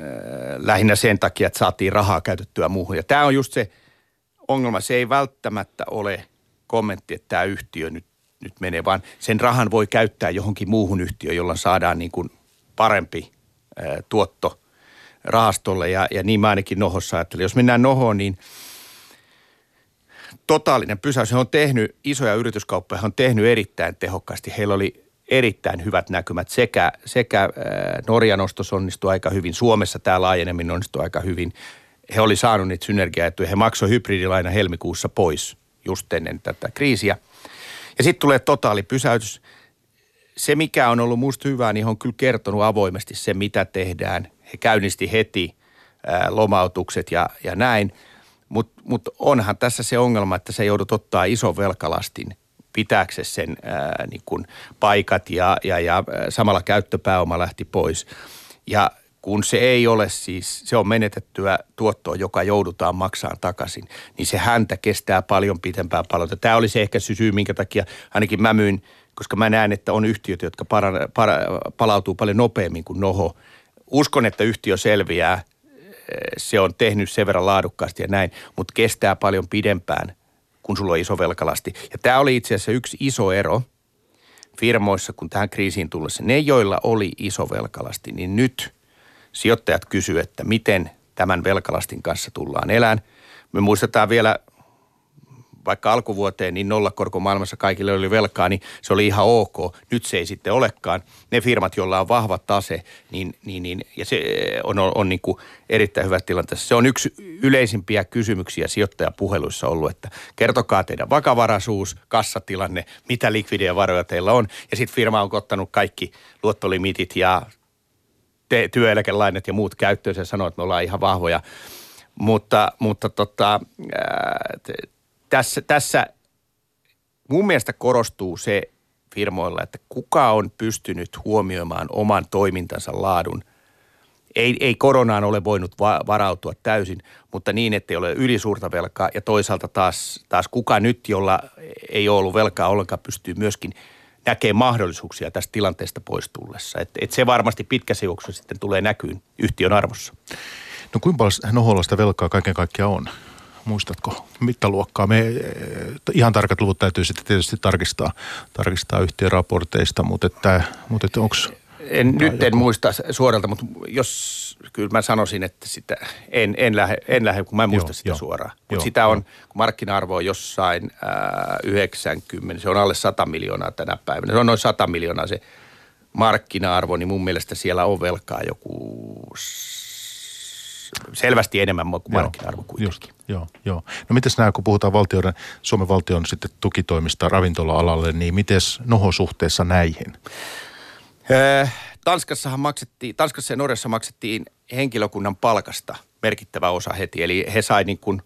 Lähinnä sen takia, että saatiin rahaa käytettyä muuhun. Ja tämä on just se ongelma. Se ei välttämättä ole kommentti, että tämä yhtiö nyt, nyt menee, vaan sen rahan voi käyttää johonkin muuhun yhtiöön, jolla saadaan niin kuin parempi äh, tuotto rahastolle. Ja, ja niin mä ainakin Nohossa ajattelin. Jos mennään Nohoon, niin – totaalinen pysäys. He on tehnyt, isoja yrityskauppoja he on tehnyt erittäin tehokkaasti. Heillä oli erittäin hyvät näkymät. Sekä, sekä Norjan ostos onnistui aika hyvin, Suomessa tämä laajeneminen onnistui aika hyvin. He oli saanut niitä synergiaetuja. He maksoi hybridilaina helmikuussa pois just ennen tätä kriisiä. Ja sitten tulee totaali pysäytys. Se, mikä on ollut musta hyvää, niin on kyllä kertonut avoimesti se, mitä tehdään. He käynnisti heti ää, lomautukset ja, ja näin. Mutta mut onhan tässä se ongelma, että se joudut ottaa ison velkalastin pitääksesi sen ää, niin kun paikat ja, ja, ja samalla käyttöpääoma lähti pois. Ja kun se ei ole siis, se on menetettyä tuottoa, joka joudutaan maksamaan takaisin, niin se häntä kestää paljon pitempään palautta. Tämä oli se ehkä syy, minkä takia ainakin mä myin, koska mä näen, että on yhtiöt, jotka para, para, palautuu paljon nopeammin kuin Noho. Uskon, että yhtiö selviää, se on tehnyt sen verran laadukkaasti ja näin, mutta kestää paljon pidempään, kun sulla on iso velkalasti. Ja tämä oli itse asiassa yksi iso ero firmoissa, kun tähän kriisiin tullessa. Ne, joilla oli iso velkalasti, niin nyt sijoittajat kysyvät, että miten tämän velkalastin kanssa tullaan elään. Me muistetaan vielä vaikka alkuvuoteen niin nollakorko maailmassa kaikille oli velkaa, niin se oli ihan ok. Nyt se ei sitten olekaan. Ne firmat, joilla on vahva tase, niin, niin, niin ja se on, on, on niin kuin erittäin hyvä tilanteessa. Se on yksi yleisimpiä kysymyksiä sijoittajapuheluissa ollut, että kertokaa teidän vakavaraisuus, kassatilanne, mitä likvidejä varoja teillä on. Ja sitten firma on ottanut kaikki luottolimitit ja te, työeläkelainet ja muut käyttöön ja sanoo, että me ollaan ihan vahvoja. Mutta, mutta tota, ää, t- tässä, tässä mun mielestä korostuu se firmoilla, että kuka on pystynyt huomioimaan oman toimintansa laadun. Ei, ei koronaan ole voinut va- varautua täysin, mutta niin, että ei ole ylisuurta velkaa ja toisaalta taas, taas kuka nyt, jolla ei ole ollut velkaa ollenkaan, pystyy myöskin näkee mahdollisuuksia tästä tilanteesta pois tullessa. Et, et se varmasti pitkässä juoksussa sitten tulee näkyyn yhtiön arvossa. No kuinka paljon Noholla sitä velkaa kaiken kaikkiaan on? Muistatko mittaluokkaa? Me, eh, ihan tarkat luvut täytyy sitten tietysti tarkistaa, tarkistaa yhtiön raporteista, mutta, että, mutta että onko... En, nyt en muista suoralta, mutta jos kyllä mä sanoisin, että sitä en, en, lähde, en lähde, kun mä en muista Joo, sitä joo. suoraan. Joo, Mutta sitä on, joo. kun markkina-arvo on jossain ää, 90, se on alle 100 miljoonaa tänä päivänä. Se on noin 100 miljoonaa se markkina-arvo, niin mun mielestä siellä on velkaa joku selvästi enemmän kuin Joo, markkina-arvo kuitenkin. Just, joo, joo. No miten nämä, kun puhutaan valtioiden, Suomen valtion sitten tukitoimista ravintola-alalle, niin miten Noho suhteessa näihin? Tanskassahan maksettiin, Tanskassa ja Norjassa maksettiin henkilökunnan palkasta merkittävä osa heti. Eli he sai niin kuin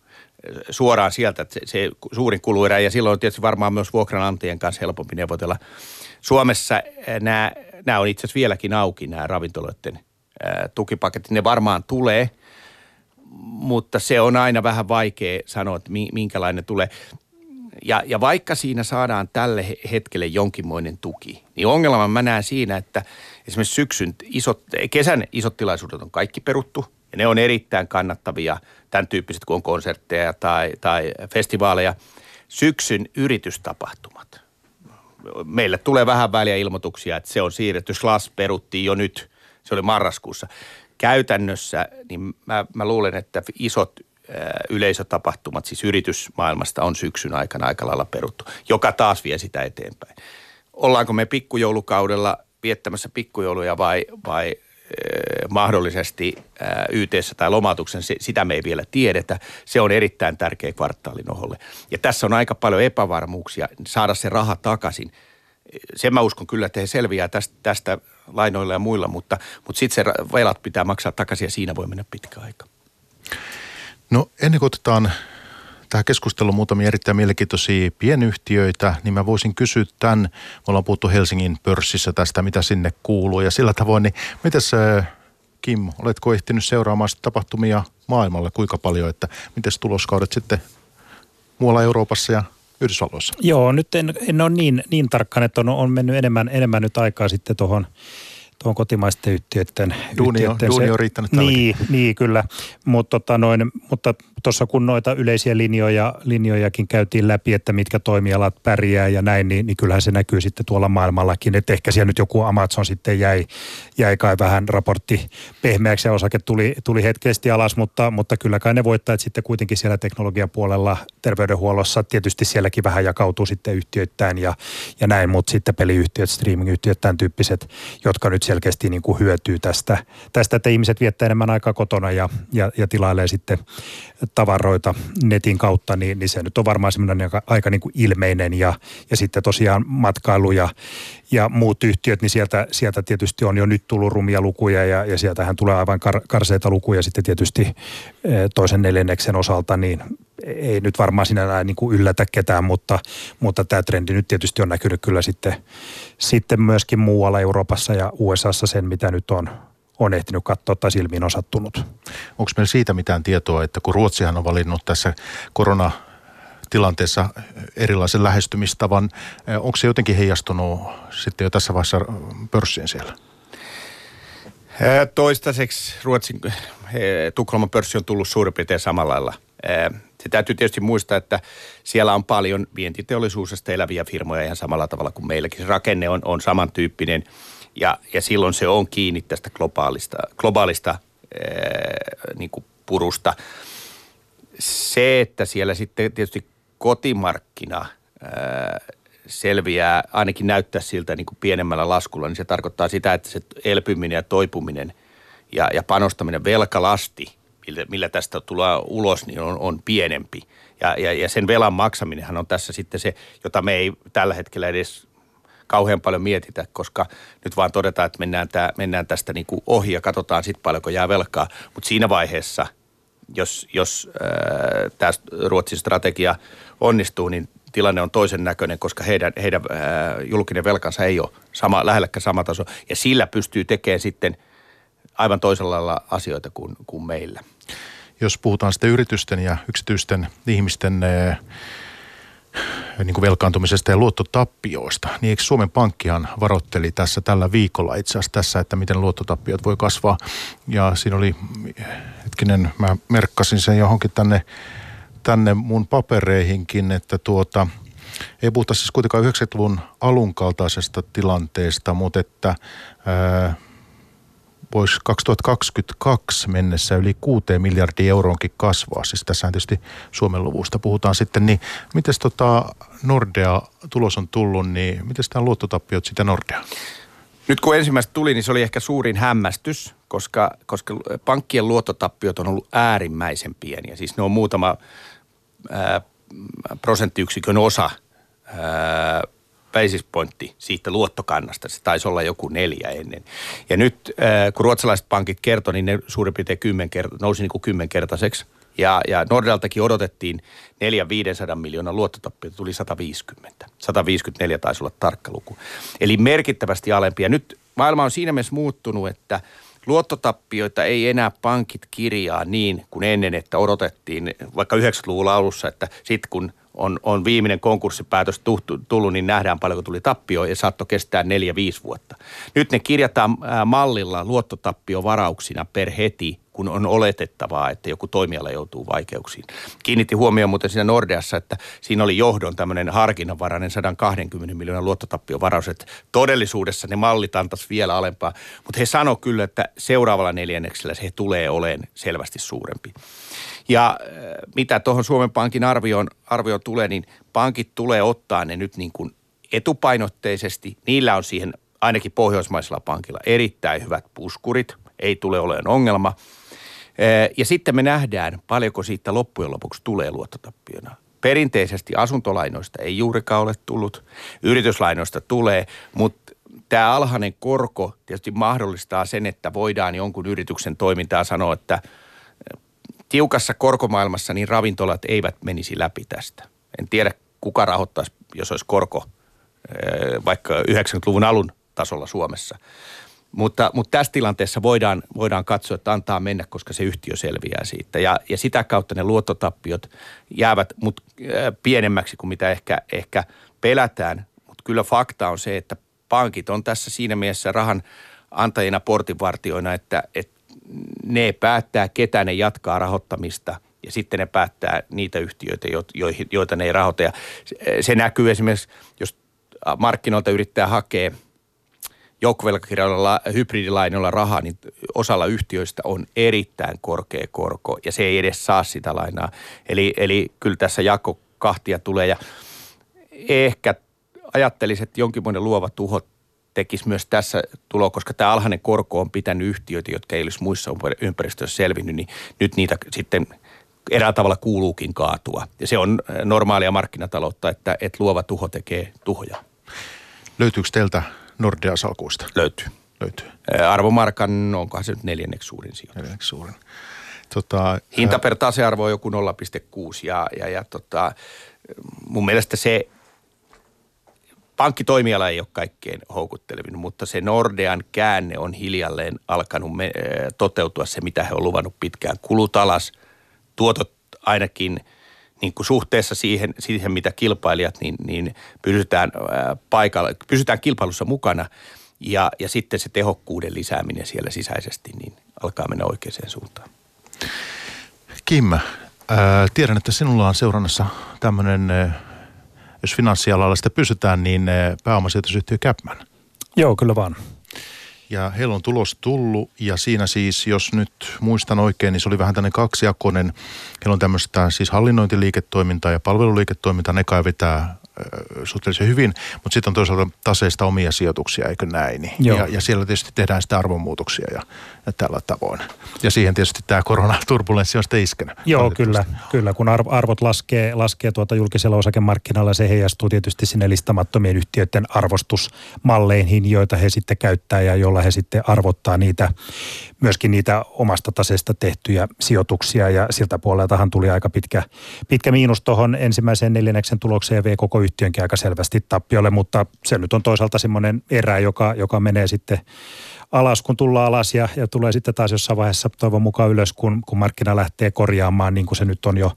suoraan sieltä se, se suurin kuluerä ja silloin on tietysti varmaan myös vuokranantajien kanssa helpompi neuvotella. Suomessa nämä, nämä on itse asiassa vieläkin auki nämä ravintoloiden tukipaketit. Ne varmaan tulee, mutta se on aina vähän vaikea sanoa, että minkälainen tulee ja, ja vaikka siinä saadaan tälle hetkelle jonkinmoinen tuki, niin ongelma mä näen siinä, että esimerkiksi syksyn isot, kesän isot tilaisuudet on kaikki peruttu. Ja ne on erittäin kannattavia, tämän tyyppiset kuin on konsertteja tai, tai festivaaleja. Syksyn yritystapahtumat. Meille tulee vähän väliä ilmoituksia, että se on siirretty. Slas peruttiin jo nyt, se oli marraskuussa. Käytännössä, niin mä, mä luulen, että isot yleisötapahtumat, siis yritysmaailmasta on syksyn aikana aika lailla peruttu, joka taas vie sitä eteenpäin. Ollaanko me pikkujoulukaudella viettämässä pikkujouluja vai, vai mahdollisesti yt tai lomautuksen, sitä me ei vielä tiedetä. Se on erittäin tärkeä kvartaalin oholle. Ja tässä on aika paljon epävarmuuksia saada se raha takaisin. Sen mä uskon kyllä, että he selviää tästä, tästä lainoilla ja muilla, mutta, mutta sitten se velat pitää maksaa takaisin ja siinä voi mennä pitkä aika. No ennen kuin otetaan tähän keskusteluun muutamia erittäin mielenkiintoisia pienyhtiöitä, niin mä voisin kysyä tämän. Me ollaan puhuttu Helsingin pörssissä tästä, mitä sinne kuuluu ja sillä tavoin, niin mitäs Kim, oletko ehtinyt seuraamaan tapahtumia maailmalla kuinka paljon, että miten tuloskaudet sitten muualla Euroopassa ja Yhdysvalloissa? Joo, nyt en, en ole niin, niin tarkkaan, että on, on mennyt enemmän, enemmän nyt aikaa sitten tuohon tuon kotimaisten yhtiöiden... Duuni, yhtiöiden on, duuni on riittänyt Niin, niin kyllä, Mut, tota noin, mutta tuossa kun noita yleisiä linjoja, linjojakin käytiin läpi, että mitkä toimialat pärjää ja näin, niin, niin kyllähän se näkyy sitten tuolla maailmallakin. Että ehkä siellä nyt joku Amazon sitten jäi, jäi kai vähän raportti pehmeäksi ja osake tuli, tuli hetkesti alas, mutta, mutta kyllä kai ne voittajat sitten kuitenkin siellä teknologian puolella terveydenhuollossa. Tietysti sielläkin vähän jakautuu sitten yhtiöittäin ja, ja näin, mutta sitten peliyhtiöt, streaming-yhtiöt, tämän tyyppiset, jotka nyt selkeästi niin kuin hyötyy tästä, tästä, että ihmiset viettää enemmän aikaa kotona ja, ja, ja tilailee sitten tavaroita netin kautta, niin, niin se nyt on varmaan semmoinen aika, aika niin kuin ilmeinen ja, ja sitten tosiaan matkailu ja, ja muut yhtiöt, niin sieltä, sieltä tietysti on jo nyt tullut rumia lukuja ja, ja sieltähän tulee aivan kar, karseita lukuja sitten tietysti eh, toisen neljänneksen osalta, niin ei nyt varmaan sinä niin kuin yllätä ketään, mutta, mutta tämä trendi nyt tietysti on näkynyt kyllä sitten, sitten myöskin muualla Euroopassa ja USAssa sen, mitä nyt on, on ehtinyt katsoa tai silmiin osattunut. Onko meillä siitä mitään tietoa, että kun Ruotsihan on valinnut tässä korona tilanteessa erilaisen lähestymistavan. Eh, onko se jotenkin heijastunut sitten jo tässä vaiheessa pörssiin siellä? Eh, toistaiseksi Ruotsin eh, Tukholman pörssi on tullut suurin piirtein samalla lailla. Se täytyy tietysti muistaa, että siellä on paljon vientiteollisuudesta eläviä firmoja ihan samalla tavalla kuin meilläkin. Se rakenne on, on samantyyppinen ja, ja silloin se on kiinni tästä globaalista, globaalista ää, niin kuin purusta. Se, että siellä sitten tietysti kotimarkkina ää, selviää, ainakin näyttää siltä niin kuin pienemmällä laskulla, niin se tarkoittaa sitä, että se elpyminen ja toipuminen ja, ja panostaminen velkalasti, millä, millä tästä tulee ulos, niin on, on pienempi. Ja, ja, ja sen velan maksaminenhan on tässä sitten se, jota me ei tällä hetkellä edes kauhean paljon mietitä, koska nyt vaan todetaan, että mennään, tää, mennään tästä niin ohi ja katsotaan sitten paljonko jää velkaa. Mutta siinä vaiheessa, jos, jos äh, tämä Ruotsin strategia onnistuu, niin tilanne on toisen näköinen, koska heidän, heidän äh, julkinen velkansa ei ole sama, lähelläkään sama taso. Ja sillä pystyy tekemään sitten aivan toisella lailla asioita kuin, kuin meillä. Jos puhutaan sitten yritysten ja yksityisten ihmisten niin kuin velkaantumisesta ja luottotappioista, niin eikö Suomen Pankkihan varoitteli tässä tällä viikolla itse asiassa tässä, että miten luottotappiot voi kasvaa. Ja siinä oli, hetkinen, mä merkkasin sen johonkin tänne, tänne mun papereihinkin, että tuota, ei puhuta siis kuitenkaan 90-luvun alun kaltaisesta tilanteesta, mutta että ää, voisi 2022 mennessä yli 6 miljardia euroonkin kasvaa. Siis tässä tietysti Suomen luvusta puhutaan sitten. Niin miten tota Nordea tulos on tullut, niin miten tämä luottotappiot sitä Nordea? Nyt kun ensimmäistä tuli, niin se oli ehkä suurin hämmästys, koska, koska pankkien luottotappiot on ollut äärimmäisen pieniä. Siis ne on muutama ää, prosenttiyksikön osa ää, basis pointti siitä luottokannasta. Se taisi olla joku neljä ennen. Ja nyt äh, kun ruotsalaiset pankit kertoi, niin ne suurin piirtein kymmenkerta, nousi niin kuin kymmenkertaiseksi. Ja, ja Nordeltakin odotettiin 400-500 miljoonaa luottotappiota, tuli 150. 154 taisi olla tarkka luku. Eli merkittävästi alempi. Ja nyt maailma on siinä mielessä muuttunut, että luottotappioita ei enää pankit kirjaa niin kuin ennen, että odotettiin vaikka 90-luvulla alussa, että sitten kun on, on viimeinen konkurssipäätös tullut, niin nähdään paljonko tuli tappio ja saattoi kestää neljä, viisi vuotta. Nyt ne kirjataan mallilla luottotappiovarauksina per heti, kun on oletettavaa, että joku toimiala joutuu vaikeuksiin. Kiinnitti huomioon muuten siinä Nordeassa, että siinä oli johdon tämmöinen harkinnanvarainen 120 miljoonan luottotappiovaraus, että todellisuudessa ne mallit antaisi vielä alempaa, mutta he sanoi kyllä, että seuraavalla neljänneksellä se tulee olemaan selvästi suurempi. Ja äh, mitä tuohon Suomen Pankin arvioon, arvioon tulee, niin pankit tulee ottaa ne nyt niin kuin etupainotteisesti. Niillä on siihen ainakin pohjoismaisella pankilla erittäin hyvät puskurit, ei tule olemaan ongelma. Äh, ja sitten me nähdään, paljonko siitä loppujen lopuksi tulee luottotappiona. Perinteisesti asuntolainoista ei juurikaan ole tullut, yrityslainoista tulee, mutta tämä alhainen korko tietysti mahdollistaa sen, että voidaan jonkun yrityksen toimintaa sanoa, että – tiukassa korkomaailmassa niin ravintolat eivät menisi läpi tästä. En tiedä, kuka rahoittaisi, jos olisi korko eh, vaikka 90-luvun alun tasolla Suomessa. Mutta, mutta tässä tilanteessa voidaan, voidaan katsoa, että antaa mennä, koska se yhtiö selviää siitä. Ja, ja sitä kautta ne luottotappiot jäävät mut, äh, pienemmäksi kuin mitä ehkä, ehkä pelätään. Mutta kyllä fakta on se, että pankit on tässä siinä mielessä rahan antajina portinvartioina, että, että ne päättää, ketä ne jatkaa rahoittamista ja sitten ne päättää niitä yhtiöitä, joita ne ei rahoita. Ja se näkyy esimerkiksi, jos markkinoilta yrittää hakea joukkovelkakirjoilla, hybridilainoilla rahaa, niin osalla yhtiöistä on erittäin korkea korko ja se ei edes saa sitä lainaa. Eli, eli kyllä tässä jako kahtia tulee ja ehkä ajattelisin, että jonkinmoinen luova tuho tekisi myös tässä tulo, koska tämä alhainen korko on pitänyt yhtiöitä, jotka ei olisi muissa ympäristöissä selvinnyt, niin nyt niitä sitten eräällä tavalla kuuluukin kaatua. Ja se on äh, normaalia markkinataloutta, että, että luova tuho tekee tuhoja. Löytyykö teiltä Nordea-salkuista? Löytyy. Löytyy. Äh, arvomarkan, onkohan se nyt neljänneksi suurin sijoitus? Neljänneksi suurin. Tota, Hinta per tasearvo on joku 0,6 ja, ja, ja tota, mun mielestä se pankkitoimiala ei ole kaikkein houkuttelevin, mutta se Nordean käänne on hiljalleen alkanut me, toteutua se, mitä he on luvannut pitkään. Kulut alas, tuotot ainakin niin kuin suhteessa siihen, siihen, mitä kilpailijat, niin, niin pysytään, paikalla, pysytään kilpailussa mukana ja, ja sitten se tehokkuuden lisääminen siellä sisäisesti niin alkaa mennä oikeaan suuntaan. Kim, ää, tiedän, että sinulla on seurannassa tämmöinen jos finanssialalla sitä pysytään, niin eh, pääomasijoitusyhtiö Capman. Joo, kyllä vaan. Ja heillä on tulos tullut ja siinä siis, jos nyt muistan oikein, niin se oli vähän tämmöinen kaksijakoinen. Heillä on tämmöistä siis hallinnointiliiketoimintaa ja palveluliiketoimintaa, ne kai vetää suhteellisen hyvin, mutta sitten on toisaalta taseista omia sijoituksia, eikö näin? Ja, ja siellä tietysti tehdään sitä arvonmuutoksia ja tällä tavoin. Ja siihen tietysti tämä koronaturbulenssi on sitten iskenyt. Joo, kyllä, kyllä. Kun arvot laskee, laskee tuota julkisella osakemarkkinalla, se heijastuu tietysti sinne listamattomien yhtiöiden arvostusmalleihin, joita he sitten käyttää ja joilla he sitten arvottaa niitä, myöskin niitä omasta taseesta tehtyjä sijoituksia. Ja siltä puoleltahan tuli aika pitkä, pitkä miinus tuohon ensimmäiseen neljänneksen tulokseen ja vei koko yhtiönkin aika selvästi tappiolle, mutta se nyt on toisaalta semmoinen erä, joka, joka menee sitten alas, kun tullaan alas ja, ja tulee sitten taas jossain vaiheessa toivon mukaan ylös, kun, kun markkina lähtee korjaamaan, niin kuin se nyt on jo,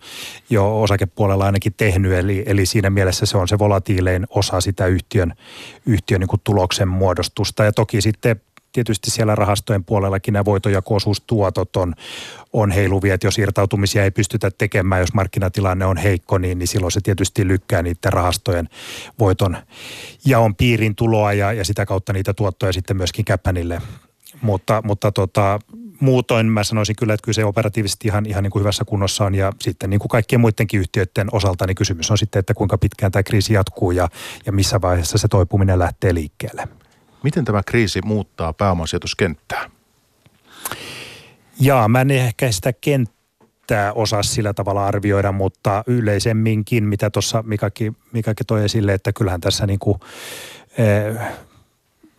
jo osakepuolella ainakin tehnyt. Eli, eli siinä mielessä se on se volatiilein osa sitä yhtiön, yhtiön niin kuin tuloksen muodostusta. Ja toki sitten tietysti siellä rahastojen puolellakin nämä voitojako-osuustuotot on, on heiluvia, että jos irtautumisia ei pystytä tekemään, jos markkinatilanne on heikko, niin, niin silloin se tietysti lykkää niiden rahastojen voiton jaon piirin tuloa ja, ja sitä kautta niitä tuottoja sitten myöskin käppänille. Mutta, mutta tota, muutoin mä sanoisin kyllä, että kyllä se operatiivisesti ihan, ihan niin kuin hyvässä kunnossa on ja sitten niin kuin kaikkien muidenkin yhtiöiden osalta, niin kysymys on sitten, että kuinka pitkään tämä kriisi jatkuu ja, ja missä vaiheessa se toipuminen lähtee liikkeelle. Miten tämä kriisi muuttaa pääomasijoituskenttää? Jaa, mä en ehkä sitä kent, pitää osaa sillä tavalla arvioida, mutta yleisemminkin, mitä tuossa Mikakin, Mikakin toi esille, että kyllähän tässä niin kuin, eh,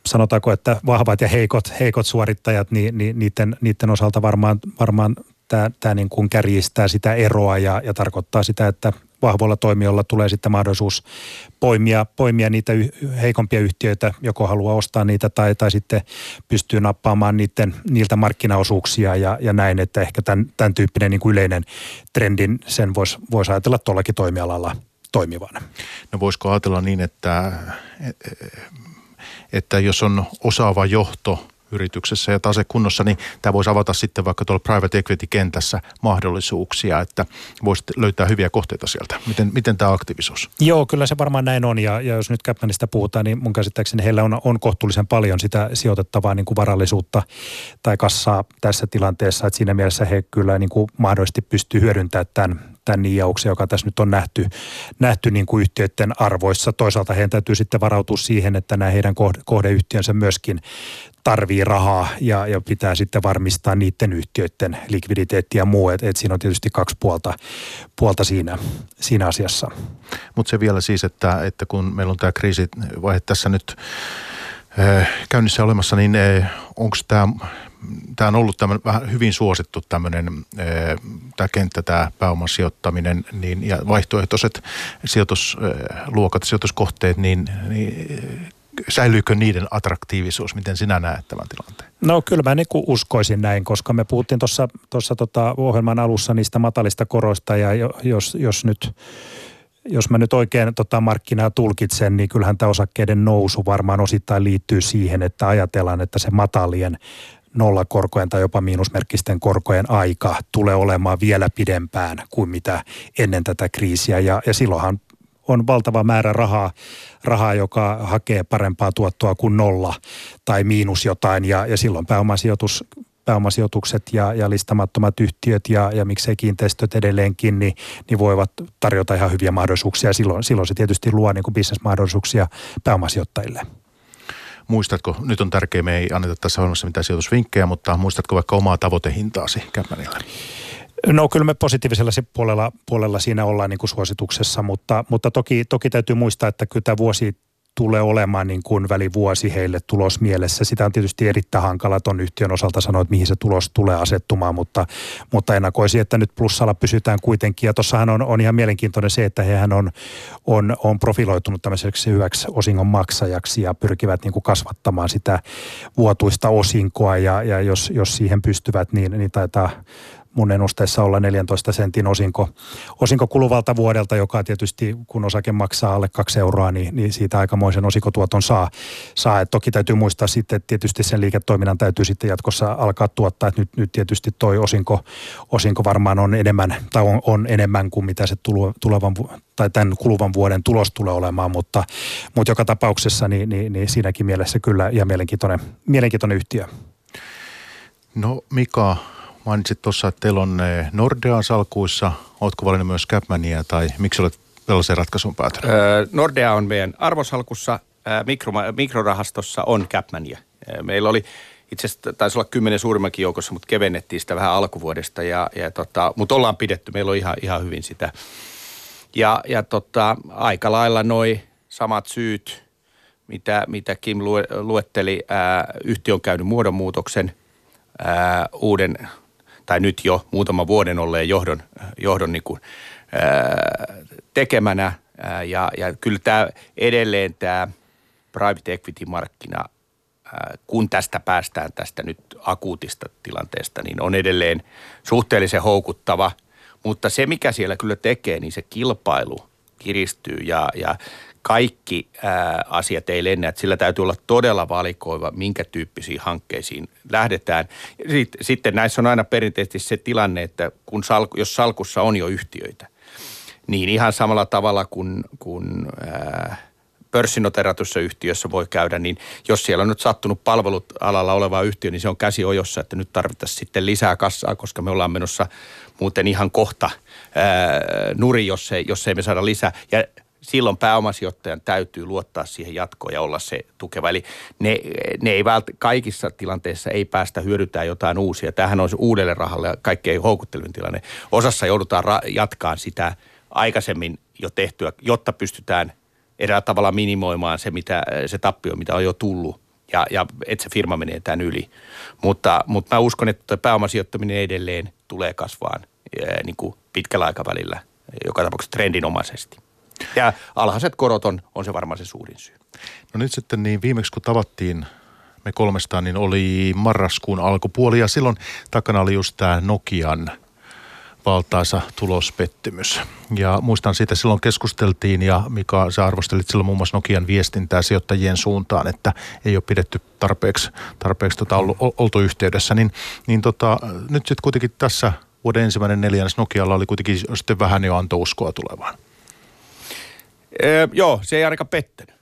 sanotaanko, että vahvat ja heikot, heikot suorittajat, niin, niin niiden, niiden osalta varmaan, varmaan tämä, tämä niin kuin kärjistää sitä eroa ja, ja tarkoittaa sitä, että vahvoilla toimijoilla tulee sitten mahdollisuus poimia, poimia niitä heikompia yhtiöitä, joko haluaa ostaa niitä tai, tai sitten pystyy nappaamaan niiden, niiltä markkinaosuuksia ja, ja näin, että ehkä tämän, tämän tyyppinen niin kuin yleinen trendin sen voisi vois ajatella tuollakin toimialalla toimivana. No voisiko ajatella niin, että, että jos on osaava johto – yrityksessä ja tase kunnossa, niin tämä voisi avata sitten vaikka tuolla private equity-kentässä mahdollisuuksia, että voisi löytää hyviä kohteita sieltä. Miten, miten tämä aktiivisuus? Joo, kyllä se varmaan näin on ja, ja jos nyt Capmanista puhutaan, niin mun käsittääkseni heillä on, on kohtuullisen paljon sitä sijoitettavaa niin kuin varallisuutta tai kassaa tässä tilanteessa, että siinä mielessä he kyllä niin kuin mahdollisesti pystyy hyödyntämään tämän, tämän niijauksen, joka tässä nyt on nähty, nähty niin kuin yhtiöiden arvoissa. Toisaalta heidän täytyy sitten varautua siihen, että nämä heidän kohdeyhtiönsä myöskin tarvii rahaa ja, ja pitää sitten varmistaa niiden yhtiöiden likviditeetti ja muu. Että et siinä on tietysti kaksi puolta, puolta siinä, siinä asiassa. Mutta se vielä siis, että, että kun meillä on tämä kriisivaihe tässä nyt äh, käynnissä olemassa, niin äh, onko tämä tämä on ollut tämmöinen vähän hyvin suosittu tämmöinen tämä kenttä, tämä pääomasijoittaminen niin, ja vaihtoehtoiset sijoitusluokat, sijoituskohteet, niin, niin säilyykö niiden attraktiivisuus? Miten sinä näet tämän tilanteen? No kyllä mä niin uskoisin näin, koska me puhuttiin tuossa tota ohjelman alussa niistä matalista koroista ja jos, jos nyt jos mä nyt oikein tota markkinaa tulkitsen, niin kyllähän tämä osakkeiden nousu varmaan osittain liittyy siihen, että ajatellaan, että se matalien nollakorkojen tai jopa miinusmerkkisten korkojen aika tulee olemaan vielä pidempään kuin mitä ennen tätä kriisiä. Ja, ja silloinhan on valtava määrä rahaa, rahaa, joka hakee parempaa tuottoa kuin nolla tai miinus jotain ja, ja silloin pääomasijoitus pääomasijoitukset ja, ja listamattomat yhtiöt ja, ja miksei kiinteistöt edelleenkin, niin, niin voivat tarjota ihan hyviä mahdollisuuksia. Silloin, silloin se tietysti luo niin bisnesmahdollisuuksia pääomasijoittajille. Muistatko, nyt on tärkeää, me ei anneta tässä ohjelmassa mitään sijoitusvinkkejä, mutta muistatko vaikka omaa tavoitehintaasi Käppänillä? No kyllä me positiivisella puolella, puolella siinä ollaan niin kuin suosituksessa, mutta, mutta toki, toki täytyy muistaa, että kyllä tämä vuosi tulee olemaan niin kuin välivuosi heille tulos mielessä. Sitä on tietysti erittäin hankala tuon yhtiön osalta sanoa, että mihin se tulos tulee asettumaan, mutta, mutta ennakoisin, että nyt plussalla pysytään kuitenkin. Ja tuossahan on, on ihan mielenkiintoinen se, että hehän on, on, on profiloitunut tämmöiseksi hyväksi osingon maksajaksi ja pyrkivät niin kuin kasvattamaan sitä vuotuista osinkoa ja, ja jos, jos siihen pystyvät, niin, niin taitaa mun ennusteessa olla 14 sentin osinko, osinko kuluvalta vuodelta, joka tietysti kun osake maksaa alle kaksi euroa, niin, niin siitä aikamoisen osikotuoton saa. saa. Et toki täytyy muistaa sitten, että tietysti sen liiketoiminnan täytyy sitten jatkossa alkaa tuottaa, että nyt, nyt tietysti toi osinko, osinko varmaan on enemmän, tai on, on enemmän kuin mitä se tulevan, tai tämän kuluvan vuoden tulos tulee olemaan, mutta, mutta joka tapauksessa niin, niin, niin siinäkin mielessä kyllä ja mielenkiintoinen, mielenkiintoinen yhtiö. No Mika, Mainitsit tuossa, että teillä on eh, Nordean salkuissa. Oletko valinnut myös Capmania tai miksi olet tällaiseen ratkaisuun päätynyt? Öö, Nordea on meidän arvosalkussa. mikro, mikrorahastossa on Capmania. Meillä oli itse asiassa taisi olla kymmenen suurimmankin joukossa, mutta kevennettiin sitä vähän alkuvuodesta. Ja, ja tota, mutta ollaan pidetty, meillä on ihan, ihan hyvin sitä. Ja, ja tota, aika lailla noi samat syyt, mitä, mitä Kim luetteli. Ää, yhtiö on käynyt muodonmuutoksen, ää, uuden tai nyt jo muutama vuoden olleen johdon, johdon niin kuin, tekemänä. Ja, ja kyllä tämä edelleen tämä private equity-markkina, kun tästä päästään tästä nyt akuutista tilanteesta, niin on edelleen suhteellisen houkuttava. Mutta se, mikä siellä kyllä tekee, niin se kilpailu kiristyy ja, ja kaikki ää, asiat ei lennä. Että sillä täytyy olla todella valikoiva, minkä tyyppisiin hankkeisiin lähdetään. Sitten näissä on aina perinteisesti se tilanne, että kun salku, jos salkussa on jo yhtiöitä, niin ihan samalla tavalla kuin, kuin ää, pörssinoteratussa yhtiössä voi käydä, niin jos siellä on nyt sattunut palvelut alalla oleva yhtiö, niin se on käsi ojossa, että nyt tarvittaisiin sitten lisää kassaa, koska me ollaan menossa muuten ihan kohta ää, nuri, jos ei, jos ei me saada lisää. Ja silloin pääomasijoittajan täytyy luottaa siihen jatkoon ja olla se tukeva. Eli ne, ne ei vält, kaikissa tilanteissa ei päästä hyödyntää jotain uusia. Tämähän on se uudelle rahalle kaikkein houkuttelevin tilanne. Osassa joudutaan ra- jatkaa sitä aikaisemmin jo tehtyä, jotta pystytään eräällä tavalla minimoimaan se, mitä, se tappio, mitä on jo tullut ja, ja että se firma menee tämän yli. Mutta, mutta mä uskon, että pääomasijoittaminen edelleen tulee kasvaan niin kuin pitkällä aikavälillä, joka tapauksessa trendinomaisesti. Ja alhaiset korot on, on se varmaan se suurin syy. No nyt sitten niin viimeksi kun tavattiin me kolmestaan, niin oli marraskuun alkupuoli ja silloin takana oli just tämä Nokian valtaisa tulospettymys. Ja muistan siitä silloin keskusteltiin ja Mika, sä arvostelit silloin muun muassa Nokian viestintää sijoittajien suuntaan, että ei ole pidetty tarpeeksi, tarpeeksi tota ollut, oltu yhteydessä. Niin, niin tota, nyt sitten kuitenkin tässä vuoden ensimmäinen neljännes Nokialla oli kuitenkin sitten vähän jo anto uskoa tulevaan. Öö, joo, se ei ainakaan pettänyt.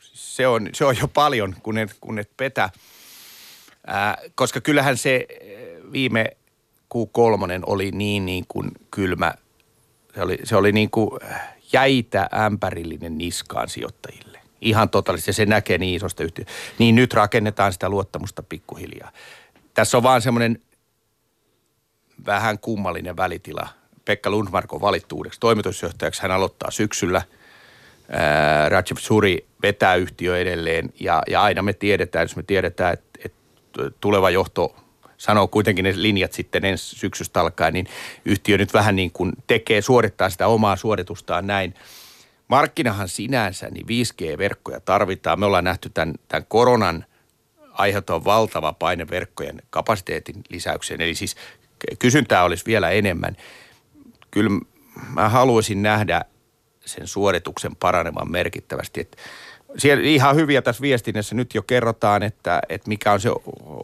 Se on, se on jo paljon, kun et, kun et petä. Ää, koska kyllähän se viime kuu kolmonen oli niin, niin kuin kylmä. Se oli, se oli niin kuin jäitä ämpärillinen niskaan sijoittajille. Ihan totaalisesti. Se näkee niin isosta yhtiö. Niin nyt rakennetaan sitä luottamusta pikkuhiljaa. Tässä on vaan semmoinen vähän kummallinen välitila. Pekka Lundmark on valittu uudeksi toimitusjohtajaksi. Hän aloittaa syksyllä – Rajiv Suri vetää yhtiö edelleen ja, ja aina me tiedetään, jos me tiedetään, että, että tuleva johto sanoo kuitenkin ne linjat sitten ensi syksystä alkaen, niin yhtiö nyt vähän niin kuin tekee, suorittaa sitä omaa suoritustaan näin. Markkinahan sinänsä, niin 5G-verkkoja tarvitaan. Me ollaan nähty tämän, tämän koronan aiheuttavan valtava paine verkkojen kapasiteetin lisäykseen. Eli siis kysyntää olisi vielä enemmän. Kyllä mä haluaisin nähdä sen suorituksen paranemaan merkittävästi. Et siellä ihan hyviä tässä viestinnässä nyt jo kerrotaan, että, että mikä on se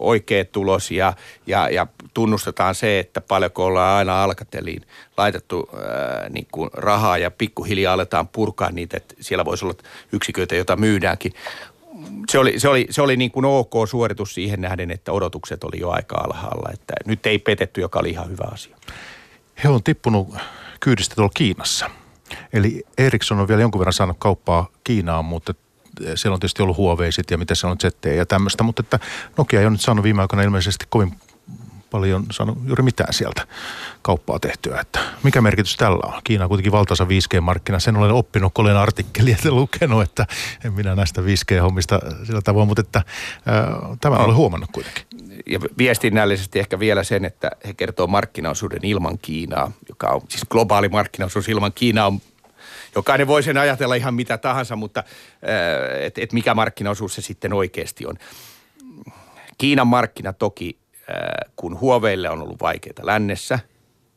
oikea tulos ja, ja, ja tunnustetaan se, että paljonko ollaan aina alkateliin laitettu ää, niin kuin rahaa ja pikkuhiljaa aletaan purkaa niitä, että siellä voisi olla yksiköitä, joita myydäänkin. Se oli, se oli, se oli niin kuin ok suoritus siihen nähden, että odotukset oli jo aika alhaalla, että nyt ei petetty, joka oli ihan hyvä asia. He on tippunut kyydistä tuolla Kiinassa – Eli Ericsson on vielä jonkun verran saanut kauppaa Kiinaan, mutta siellä on tietysti ollut Huaweisit ja mitä se on ZTE ja tämmöistä, mutta että Nokia ei ole nyt saanut viime aikoina ilmeisesti kovin paljon saanut juuri mitään sieltä kauppaa tehtyä. Että mikä merkitys tällä on? Kiina on kuitenkin valtaisa 5G-markkina. Sen olen oppinut, kun olen artikkelia lukenut, että en minä näistä 5G-hommista sillä tavoin, mutta että äh, tämä no. olen huomannut kuitenkin. Ja viestinnällisesti ehkä vielä sen, että he kertoo markkinaosuuden ilman Kiinaa, joka on siis globaali markkinaosuus ilman Kiinaa on Jokainen voi sen ajatella ihan mitä tahansa, mutta että et mikä markkinaosuus se sitten oikeasti on. Kiinan markkina toki kun Huoveille on ollut vaikeita lännessä,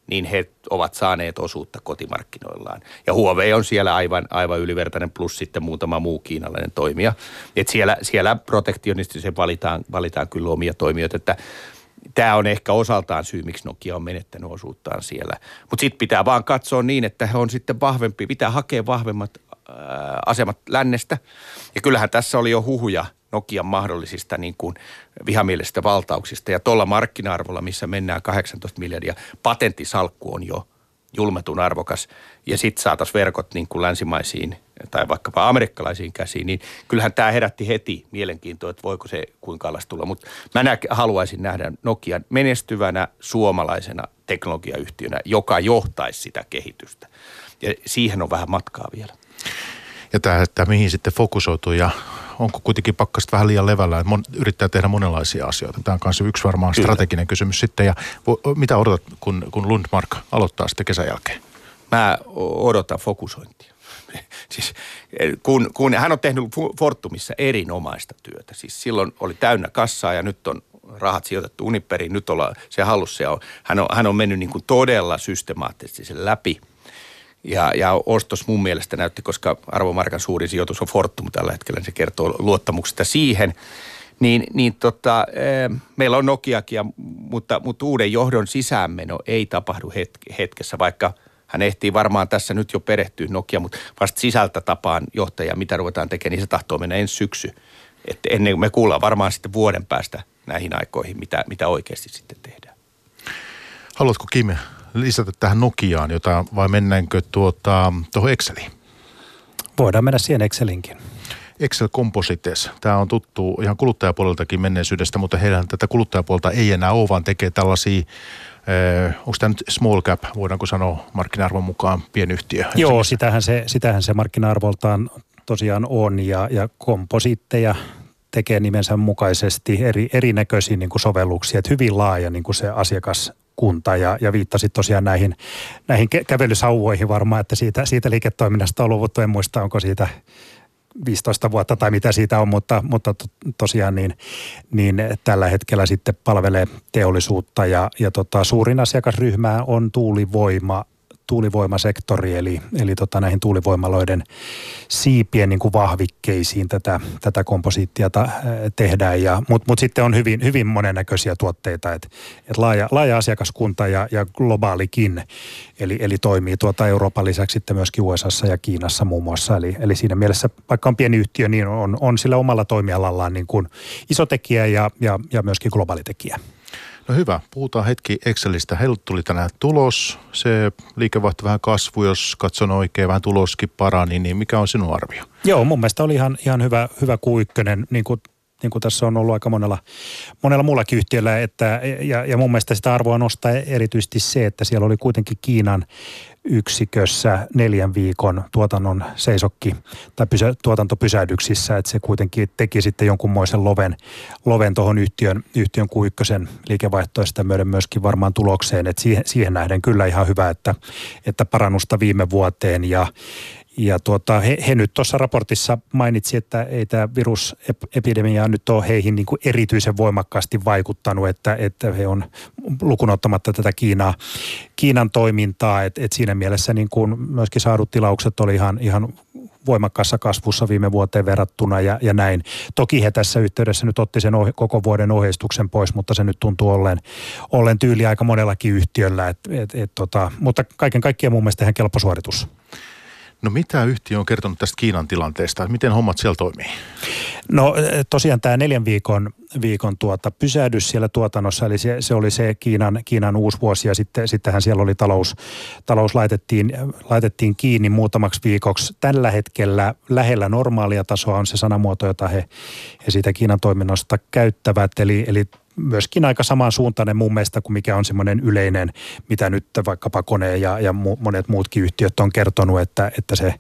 niin he ovat saaneet osuutta kotimarkkinoillaan. Ja Huawei on siellä aivan, aivan ylivertainen plus sitten muutama muu kiinalainen toimija. Et siellä, siellä protektionistisesti valitaan, valitaan kyllä omia toimijoita, että tämä on ehkä osaltaan syy, miksi Nokia on menettänyt osuuttaan siellä. Mutta sitten pitää vaan katsoa niin, että he on sitten vahvempi, pitää hakea vahvemmat asemat lännestä. Ja kyllähän tässä oli jo huhuja – Nokian mahdollisista niin kuin vihamielisistä valtauksista. Ja tuolla markkina-arvolla, missä mennään 18 miljardia, patenttisalkku on jo julmetun arvokas. Ja sitten saataisiin verkot niin kuin länsimaisiin tai vaikkapa amerikkalaisiin käsiin, niin kyllähän tämä herätti heti mielenkiintoa, että voiko se kuinka alas tulla. Mutta mä nä- haluaisin nähdä Nokian menestyvänä suomalaisena teknologiayhtiönä, joka johtaisi sitä kehitystä. Ja siihen on vähän matkaa vielä. Ja tämä, että mihin sitten fokusoituu ja onko kuitenkin pakkasta vähän liian levällä, että mon, yrittää tehdä monenlaisia asioita. Tämä on myös yksi varmaan Kyllä. strateginen kysymys sitten. Ja mitä odotat, kun, kun Lundmark aloittaa sitten kesän jälkeen? Mä odotan fokusointia. siis, kun, kun hän on tehnyt Fortumissa erinomaista työtä. Siis silloin oli täynnä kassaa ja nyt on rahat sijoitettu Uniperiin. Nyt ollaan se hallussa ja on, hän, on, hän on mennyt niin kuin todella systemaattisesti sen läpi – ja, ja ostos mun mielestä näytti, koska arvomarkan suurin sijoitus on Fortum tällä hetkellä, niin se kertoo luottamuksesta siihen. Niin, niin tota, eh, meillä on Nokiakin, mutta, mutta uuden johdon sisäänmeno ei tapahdu hetkessä, vaikka hän ehtii varmaan tässä nyt jo perehtyä Nokia, mutta vasta sisältä tapaan johtaja, mitä ruvetaan tekemään, niin se tahtoo mennä ensi syksy. Että ennen me kuullaan varmaan sitten vuoden päästä näihin aikoihin, mitä, mitä oikeasti sitten tehdään. Haluatko Kim lisätä tähän Nokiaan jotain vai mennäänkö tuota, tuohon Exceliin? voidaan mennä siihen Excelinkin. Excel Composites. Tämä on tuttu ihan kuluttajapuoleltakin menneisyydestä, mutta heidän tätä kuluttajapuolta ei enää ole, vaan tekee tällaisia Eh, onko tämä nyt small cap, voidaanko sanoa markkina-arvon mukaan pienyhtiö? Joo, sitähän se, sitähän se markkina-arvoltaan tosiaan on ja, ja kompositteja tekee nimensä mukaisesti eri, erinäköisiä niin kuin sovelluksia, että hyvin laaja niin kuin se asiakaskunta ja, ja viittasit tosiaan näihin, näihin kävelysauvoihin varmaan, että siitä, siitä liiketoiminnasta on luvuttu, en muista onko siitä 15 vuotta tai mitä siitä on, mutta, mutta tosiaan niin, niin tällä hetkellä sitten palvelee teollisuutta ja, ja tota, suurin asiakasryhmä on tuulivoima tuulivoimasektori, eli, eli tota näihin tuulivoimaloiden siipien niin kuin vahvikkeisiin tätä, tätä komposiittia ta, tehdään. Ja, Mutta mut sitten on hyvin, hyvin monennäköisiä tuotteita, että et laaja, laaja asiakaskunta ja, ja globaalikin, eli, eli toimii tuota Euroopan lisäksi sitten myöskin USAssa ja Kiinassa muun muassa. Eli, eli siinä mielessä, vaikka on pieni yhtiö, niin on, on sillä omalla toimialallaan niin kuin iso tekijä ja, ja, ja myöskin globaali tekijä. No hyvä, puhutaan hetki Excelistä. Heillä tuli tänään tulos, se liikevaihto vähän kasvu, jos katson oikein, vähän tuloskin parani, niin mikä on sinun arvio? Joo, mun mielestä oli ihan, ihan hyvä, hyvä Q1, niin kuin niin kuin tässä on ollut aika monella, monella muullakin yhtiöllä, että, ja, ja mun mielestä sitä arvoa nostaa erityisesti se, että siellä oli kuitenkin Kiinan yksikössä neljän viikon tuotannon seisokki tai pysä, tuotantopysähdyksissä, että se kuitenkin teki sitten jonkunmoisen loven, loven tuohon yhtiön, yhtiön Q1 liikevaihtoista myöden myöskin varmaan tulokseen, että siihen, siihen nähden kyllä ihan hyvä, että, että parannusta viime vuoteen ja, ja tuota, he, he nyt tuossa raportissa mainitsi, että ei tämä virusepidemia nyt ole heihin niin kuin erityisen voimakkaasti vaikuttanut, että, että he on lukunottamatta tätä Kiinaa, Kiinan toimintaa, että et siinä mielessä niin kuin myöskin saadut tilaukset oli ihan, ihan voimakkaassa kasvussa viime vuoteen verrattuna ja, ja näin. Toki he tässä yhteydessä nyt otti sen ohi, koko vuoden ohjeistuksen pois, mutta se nyt tuntuu ollen, ollen tyyli aika monellakin yhtiöllä. Et, et, et, tota, mutta kaiken kaikkiaan mun mielestä ihan kelpo suoritus. No mitä yhtiö on kertonut tästä Kiinan tilanteesta? Miten hommat siellä toimii? No tosiaan tämä neljän viikon, viikon tuota, pysähdys siellä tuotannossa, eli se, se oli se Kiinan, Kiinan uusi vuosi ja sitten, sittenhän siellä oli talous, talous laitettiin, laitettiin kiinni muutamaksi viikoksi. Tällä hetkellä lähellä normaalia tasoa on se sanamuoto, jota he, he siitä Kiinan toiminnasta käyttävät, eli, eli myöskin aika samansuuntainen mun mielestä kuin mikä on semmoinen yleinen, mitä nyt vaikkapa kone ja, ja monet muutkin yhtiöt on kertonut, että, että se,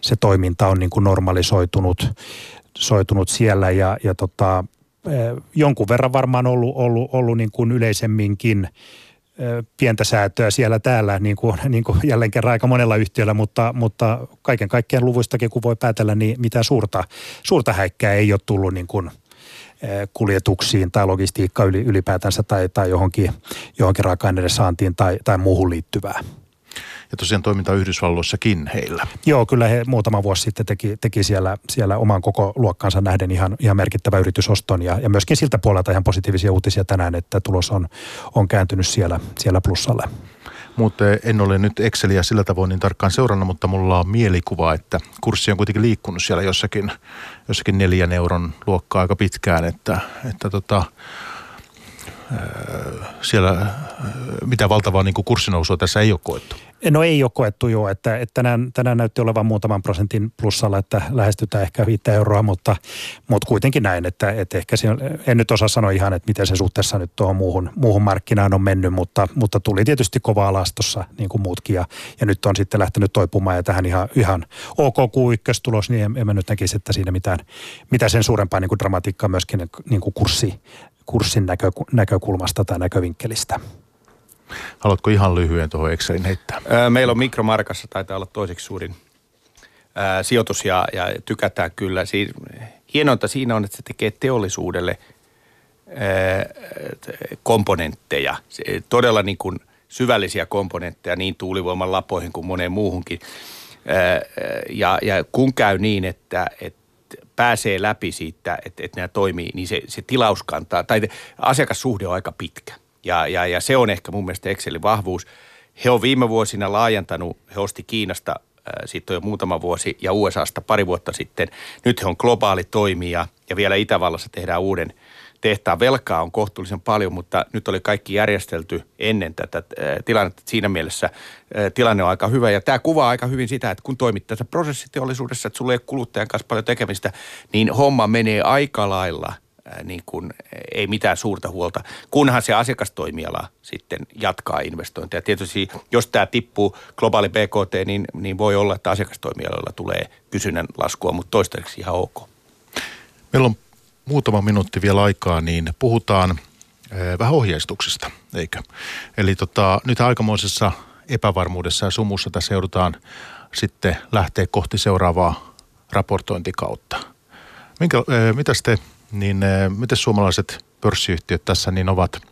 se toiminta on niin kuin normalisoitunut soitunut siellä. Ja, ja tota, eh, jonkun verran varmaan ollut, ollut, ollut niin kuin yleisemminkin eh, pientä säätöä siellä täällä, niin kuin, niin kuin jälleen kerran aika monella yhtiöllä, mutta, mutta kaiken kaikkiaan luvuistakin kun voi päätellä, niin mitä suurta, suurta häikkää ei ole tullut niin kuin – kuljetuksiin tai logistiikkaan ylipäätänsä tai, tai johonkin, johonkin raaka-aineiden saantiin tai, tai muuhun liittyvää. Ja tosiaan toiminta Yhdysvalloissakin heillä. Joo, kyllä he muutama vuosi sitten teki, teki siellä, siellä oman koko luokkansa nähden ihan, ihan merkittävä yritysoston ja, ja myöskin siltä puolelta ihan positiivisia uutisia tänään, että tulos on, on kääntynyt siellä, siellä plussalle. Mutta en ole nyt Exceliä sillä tavoin niin tarkkaan seurannut, mutta mulla on mielikuva, että kurssi on kuitenkin liikkunut siellä jossakin, jossakin neljän euron luokkaa aika pitkään, että, että tota, siellä mitä valtavaa niin kurssinousua tässä ei ole koettu. No ei ole koettu jo, että, että tänään, tänään näytti olevan muutaman prosentin plussalla, että lähestytään ehkä 5 euroa, mutta, mutta kuitenkin näin, että, että ehkä se, en nyt osaa sanoa ihan, että miten se suhteessa nyt tuohon muuhun, muuhun markkinaan on mennyt, mutta, mutta tuli tietysti kova alastossa niin kuin muutkin ja, ja nyt on sitten lähtenyt toipumaan ja tähän ihan, ihan ok Q1-tulos, niin en, en mä nyt näkisi, että siinä mitään, mitä sen suurempaa niin kuin dramatiikkaa myöskin niin kuin kurssi, kurssin näkö, näkökulmasta tai näkövinkkelistä. Haluatko ihan lyhyen tuohon Excelin heittää? Meillä on mikromarkassa, taitaa olla toiseksi suurin ää, sijoitus ja, ja tykätään kyllä. Si- hienointa siinä on, että se tekee teollisuudelle ää, komponentteja, se, todella niin kuin syvällisiä komponentteja niin tuulivoiman lapoihin kuin moneen muuhunkin. Ää, ja, ja kun käy niin, että, että pääsee läpi siitä, että, että nämä toimii, niin se, se tilauskantaa, tai asiakassuhde on aika pitkä. Ja, ja, ja se on ehkä mun mielestä Excelin vahvuus. He on viime vuosina laajentanut, he osti Kiinasta siitä jo muutama vuosi ja USAsta pari vuotta sitten. Nyt he on globaali toimija ja vielä Itävallassa tehdään uuden tehtaan velkaa on kohtuullisen paljon, mutta nyt oli kaikki järjestelty ennen tätä tilannetta. Siinä mielessä tilanne on aika hyvä ja tämä kuvaa aika hyvin sitä, että kun toimit tässä prosessiteollisuudessa, että sulla ei ole kuluttajan kanssa paljon tekemistä, niin homma menee aika lailla – niin kuin, ei mitään suurta huolta, kunhan se asiakastoimiala sitten jatkaa investointeja. Tietysti jos tämä tippuu globaali BKT, niin, niin voi olla, että asiakastoimialoilla tulee kysynnän laskua, mutta toistaiseksi ihan ok. Meillä on muutama minuutti vielä aikaa, niin puhutaan vähän ohjeistuksista, eikö? Eli tota, nyt aikamoisessa epävarmuudessa ja sumussa tässä joudutaan sitten lähteä kohti seuraavaa raportointikautta. Minkä, mitäs te niin eh, miten suomalaiset pörssiyhtiöt tässä niin ovat,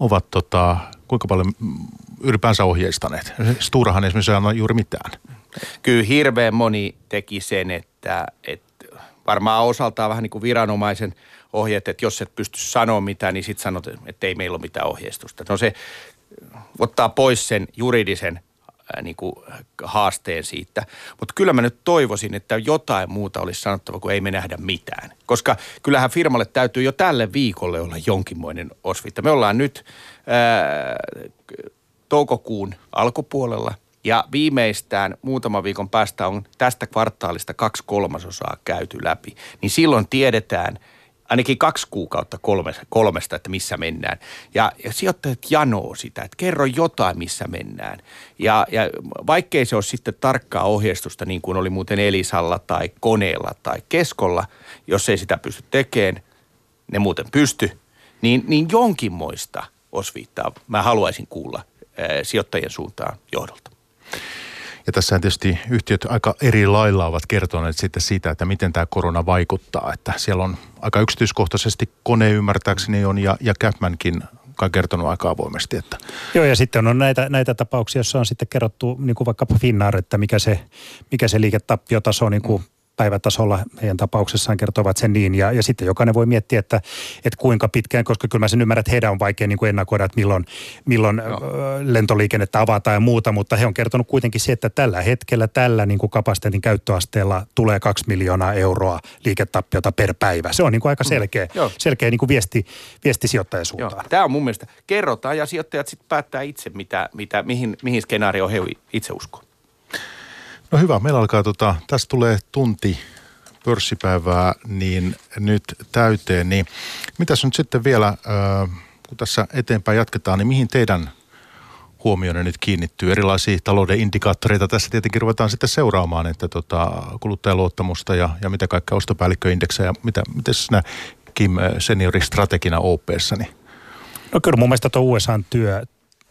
ovat tota, kuinka paljon ylipäänsä ohjeistaneet? Sturahan esimerkiksi ei anna juuri mitään. Kyllä hirveän moni teki sen, että, että varmaan osaltaan vähän niin kuin viranomaisen ohjeet, että jos et pysty sanoa mitään, niin sitten sanot, että ei meillä ole mitään ohjeistusta. No se ottaa pois sen juridisen niin kuin haasteen siitä. Mutta kyllä mä nyt toivoisin, että jotain muuta olisi sanottava, kun ei me nähdä mitään. Koska kyllähän firmalle täytyy jo tälle viikolle olla jonkinmoinen osvitta. Me ollaan nyt ää, toukokuun alkupuolella ja viimeistään muutaman viikon päästä on tästä kvartaalista kaksi kolmasosaa käyty läpi. Niin silloin tiedetään – ainakin kaksi kuukautta kolmesta, kolmesta että missä mennään. Ja, ja sijoittajat janoo sitä, että kerro jotain, missä mennään. Ja, ja vaikkei se ole sitten tarkkaa ohjeistusta, niin kuin oli muuten Elisalla tai koneella tai keskolla, jos ei sitä pysty tekemään, ne muuten pysty, niin, niin jonkinmoista osviittaa mä haluaisin kuulla sijoittajien suuntaan johdolta. Ja tässä tietysti yhtiöt aika eri lailla ovat kertoneet sitten siitä, että miten tämä korona vaikuttaa. Että siellä on aika yksityiskohtaisesti kone ymmärtääkseni on ja, ja Capmankin kai kertonut aika avoimesti. Että. Joo, ja sitten on näitä, näitä tapauksia, joissa on sitten kerrottu niin kuin vaikka Finnair, että mikä se, mikä se liiketappiotaso niin kuin päivätasolla heidän tapauksessaan kertovat sen niin. Ja, ja sitten jokainen voi miettiä, että, että kuinka pitkään, koska kyllä mä sen ymmärrän, että heidän on vaikea niin kuin ennakoida, että milloin, milloin no. lentoliikennettä avataan ja muuta, mutta he on kertonut kuitenkin se, että tällä hetkellä tällä niin kuin kapasiteetin käyttöasteella tulee kaksi miljoonaa euroa liiketappiota per päivä. Se on niin kuin aika mm. selkeä, mm. selkeä niin kuin viesti, viesti sijoittajan suuntaan. Joo. Tämä on mun mielestä, kerrotaan ja sijoittajat sitten päättää itse, mitä, mitä, mihin, mihin skenaarioon he itse uskoo. No hyvä, meillä alkaa tota, tästä tulee tunti pörssipäivää niin nyt täyteen, niin mitäs nyt sitten vielä, kun tässä eteenpäin jatketaan, niin mihin teidän huomioon nyt kiinnittyy? Erilaisia talouden indikaattoreita tässä tietenkin ruvetaan sitten seuraamaan, että tota, kuluttajaluottamusta ja, ja mitä kaikkea ostopäällikköindeksejä ja mitä, miten sinä Kim senioristrategina OPssa, niin No kyllä mun mielestä tuo USA työ,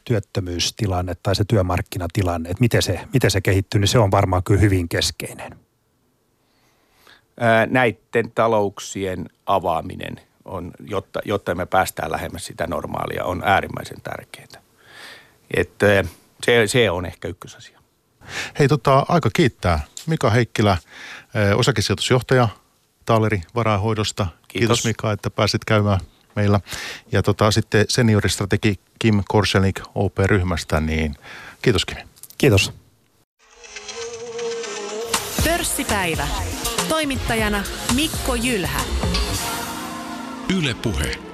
työttömyystilanne tai se työmarkkinatilanne, että miten se, miten se kehittyy, niin se on varmaan kyllä hyvin keskeinen. Näiden talouksien avaaminen, on, jotta, jotta me päästään lähemmäs sitä normaalia, on äärimmäisen tärkeää. Että se, se on ehkä ykkösasia. Hei, tota, aika kiittää. Mika Heikkilä, osakesijoitusjohtaja Taaleri varahoidosta. Kiitos. Kiitos Mika, että pääsit käymään meillä. Ja tota, sitten senioristrategi Kim Korselik OP-ryhmästä, niin kiitos Kim. Kiitos. Pörssipäivä. Toimittajana Mikko Jylhä. Yle Puhe.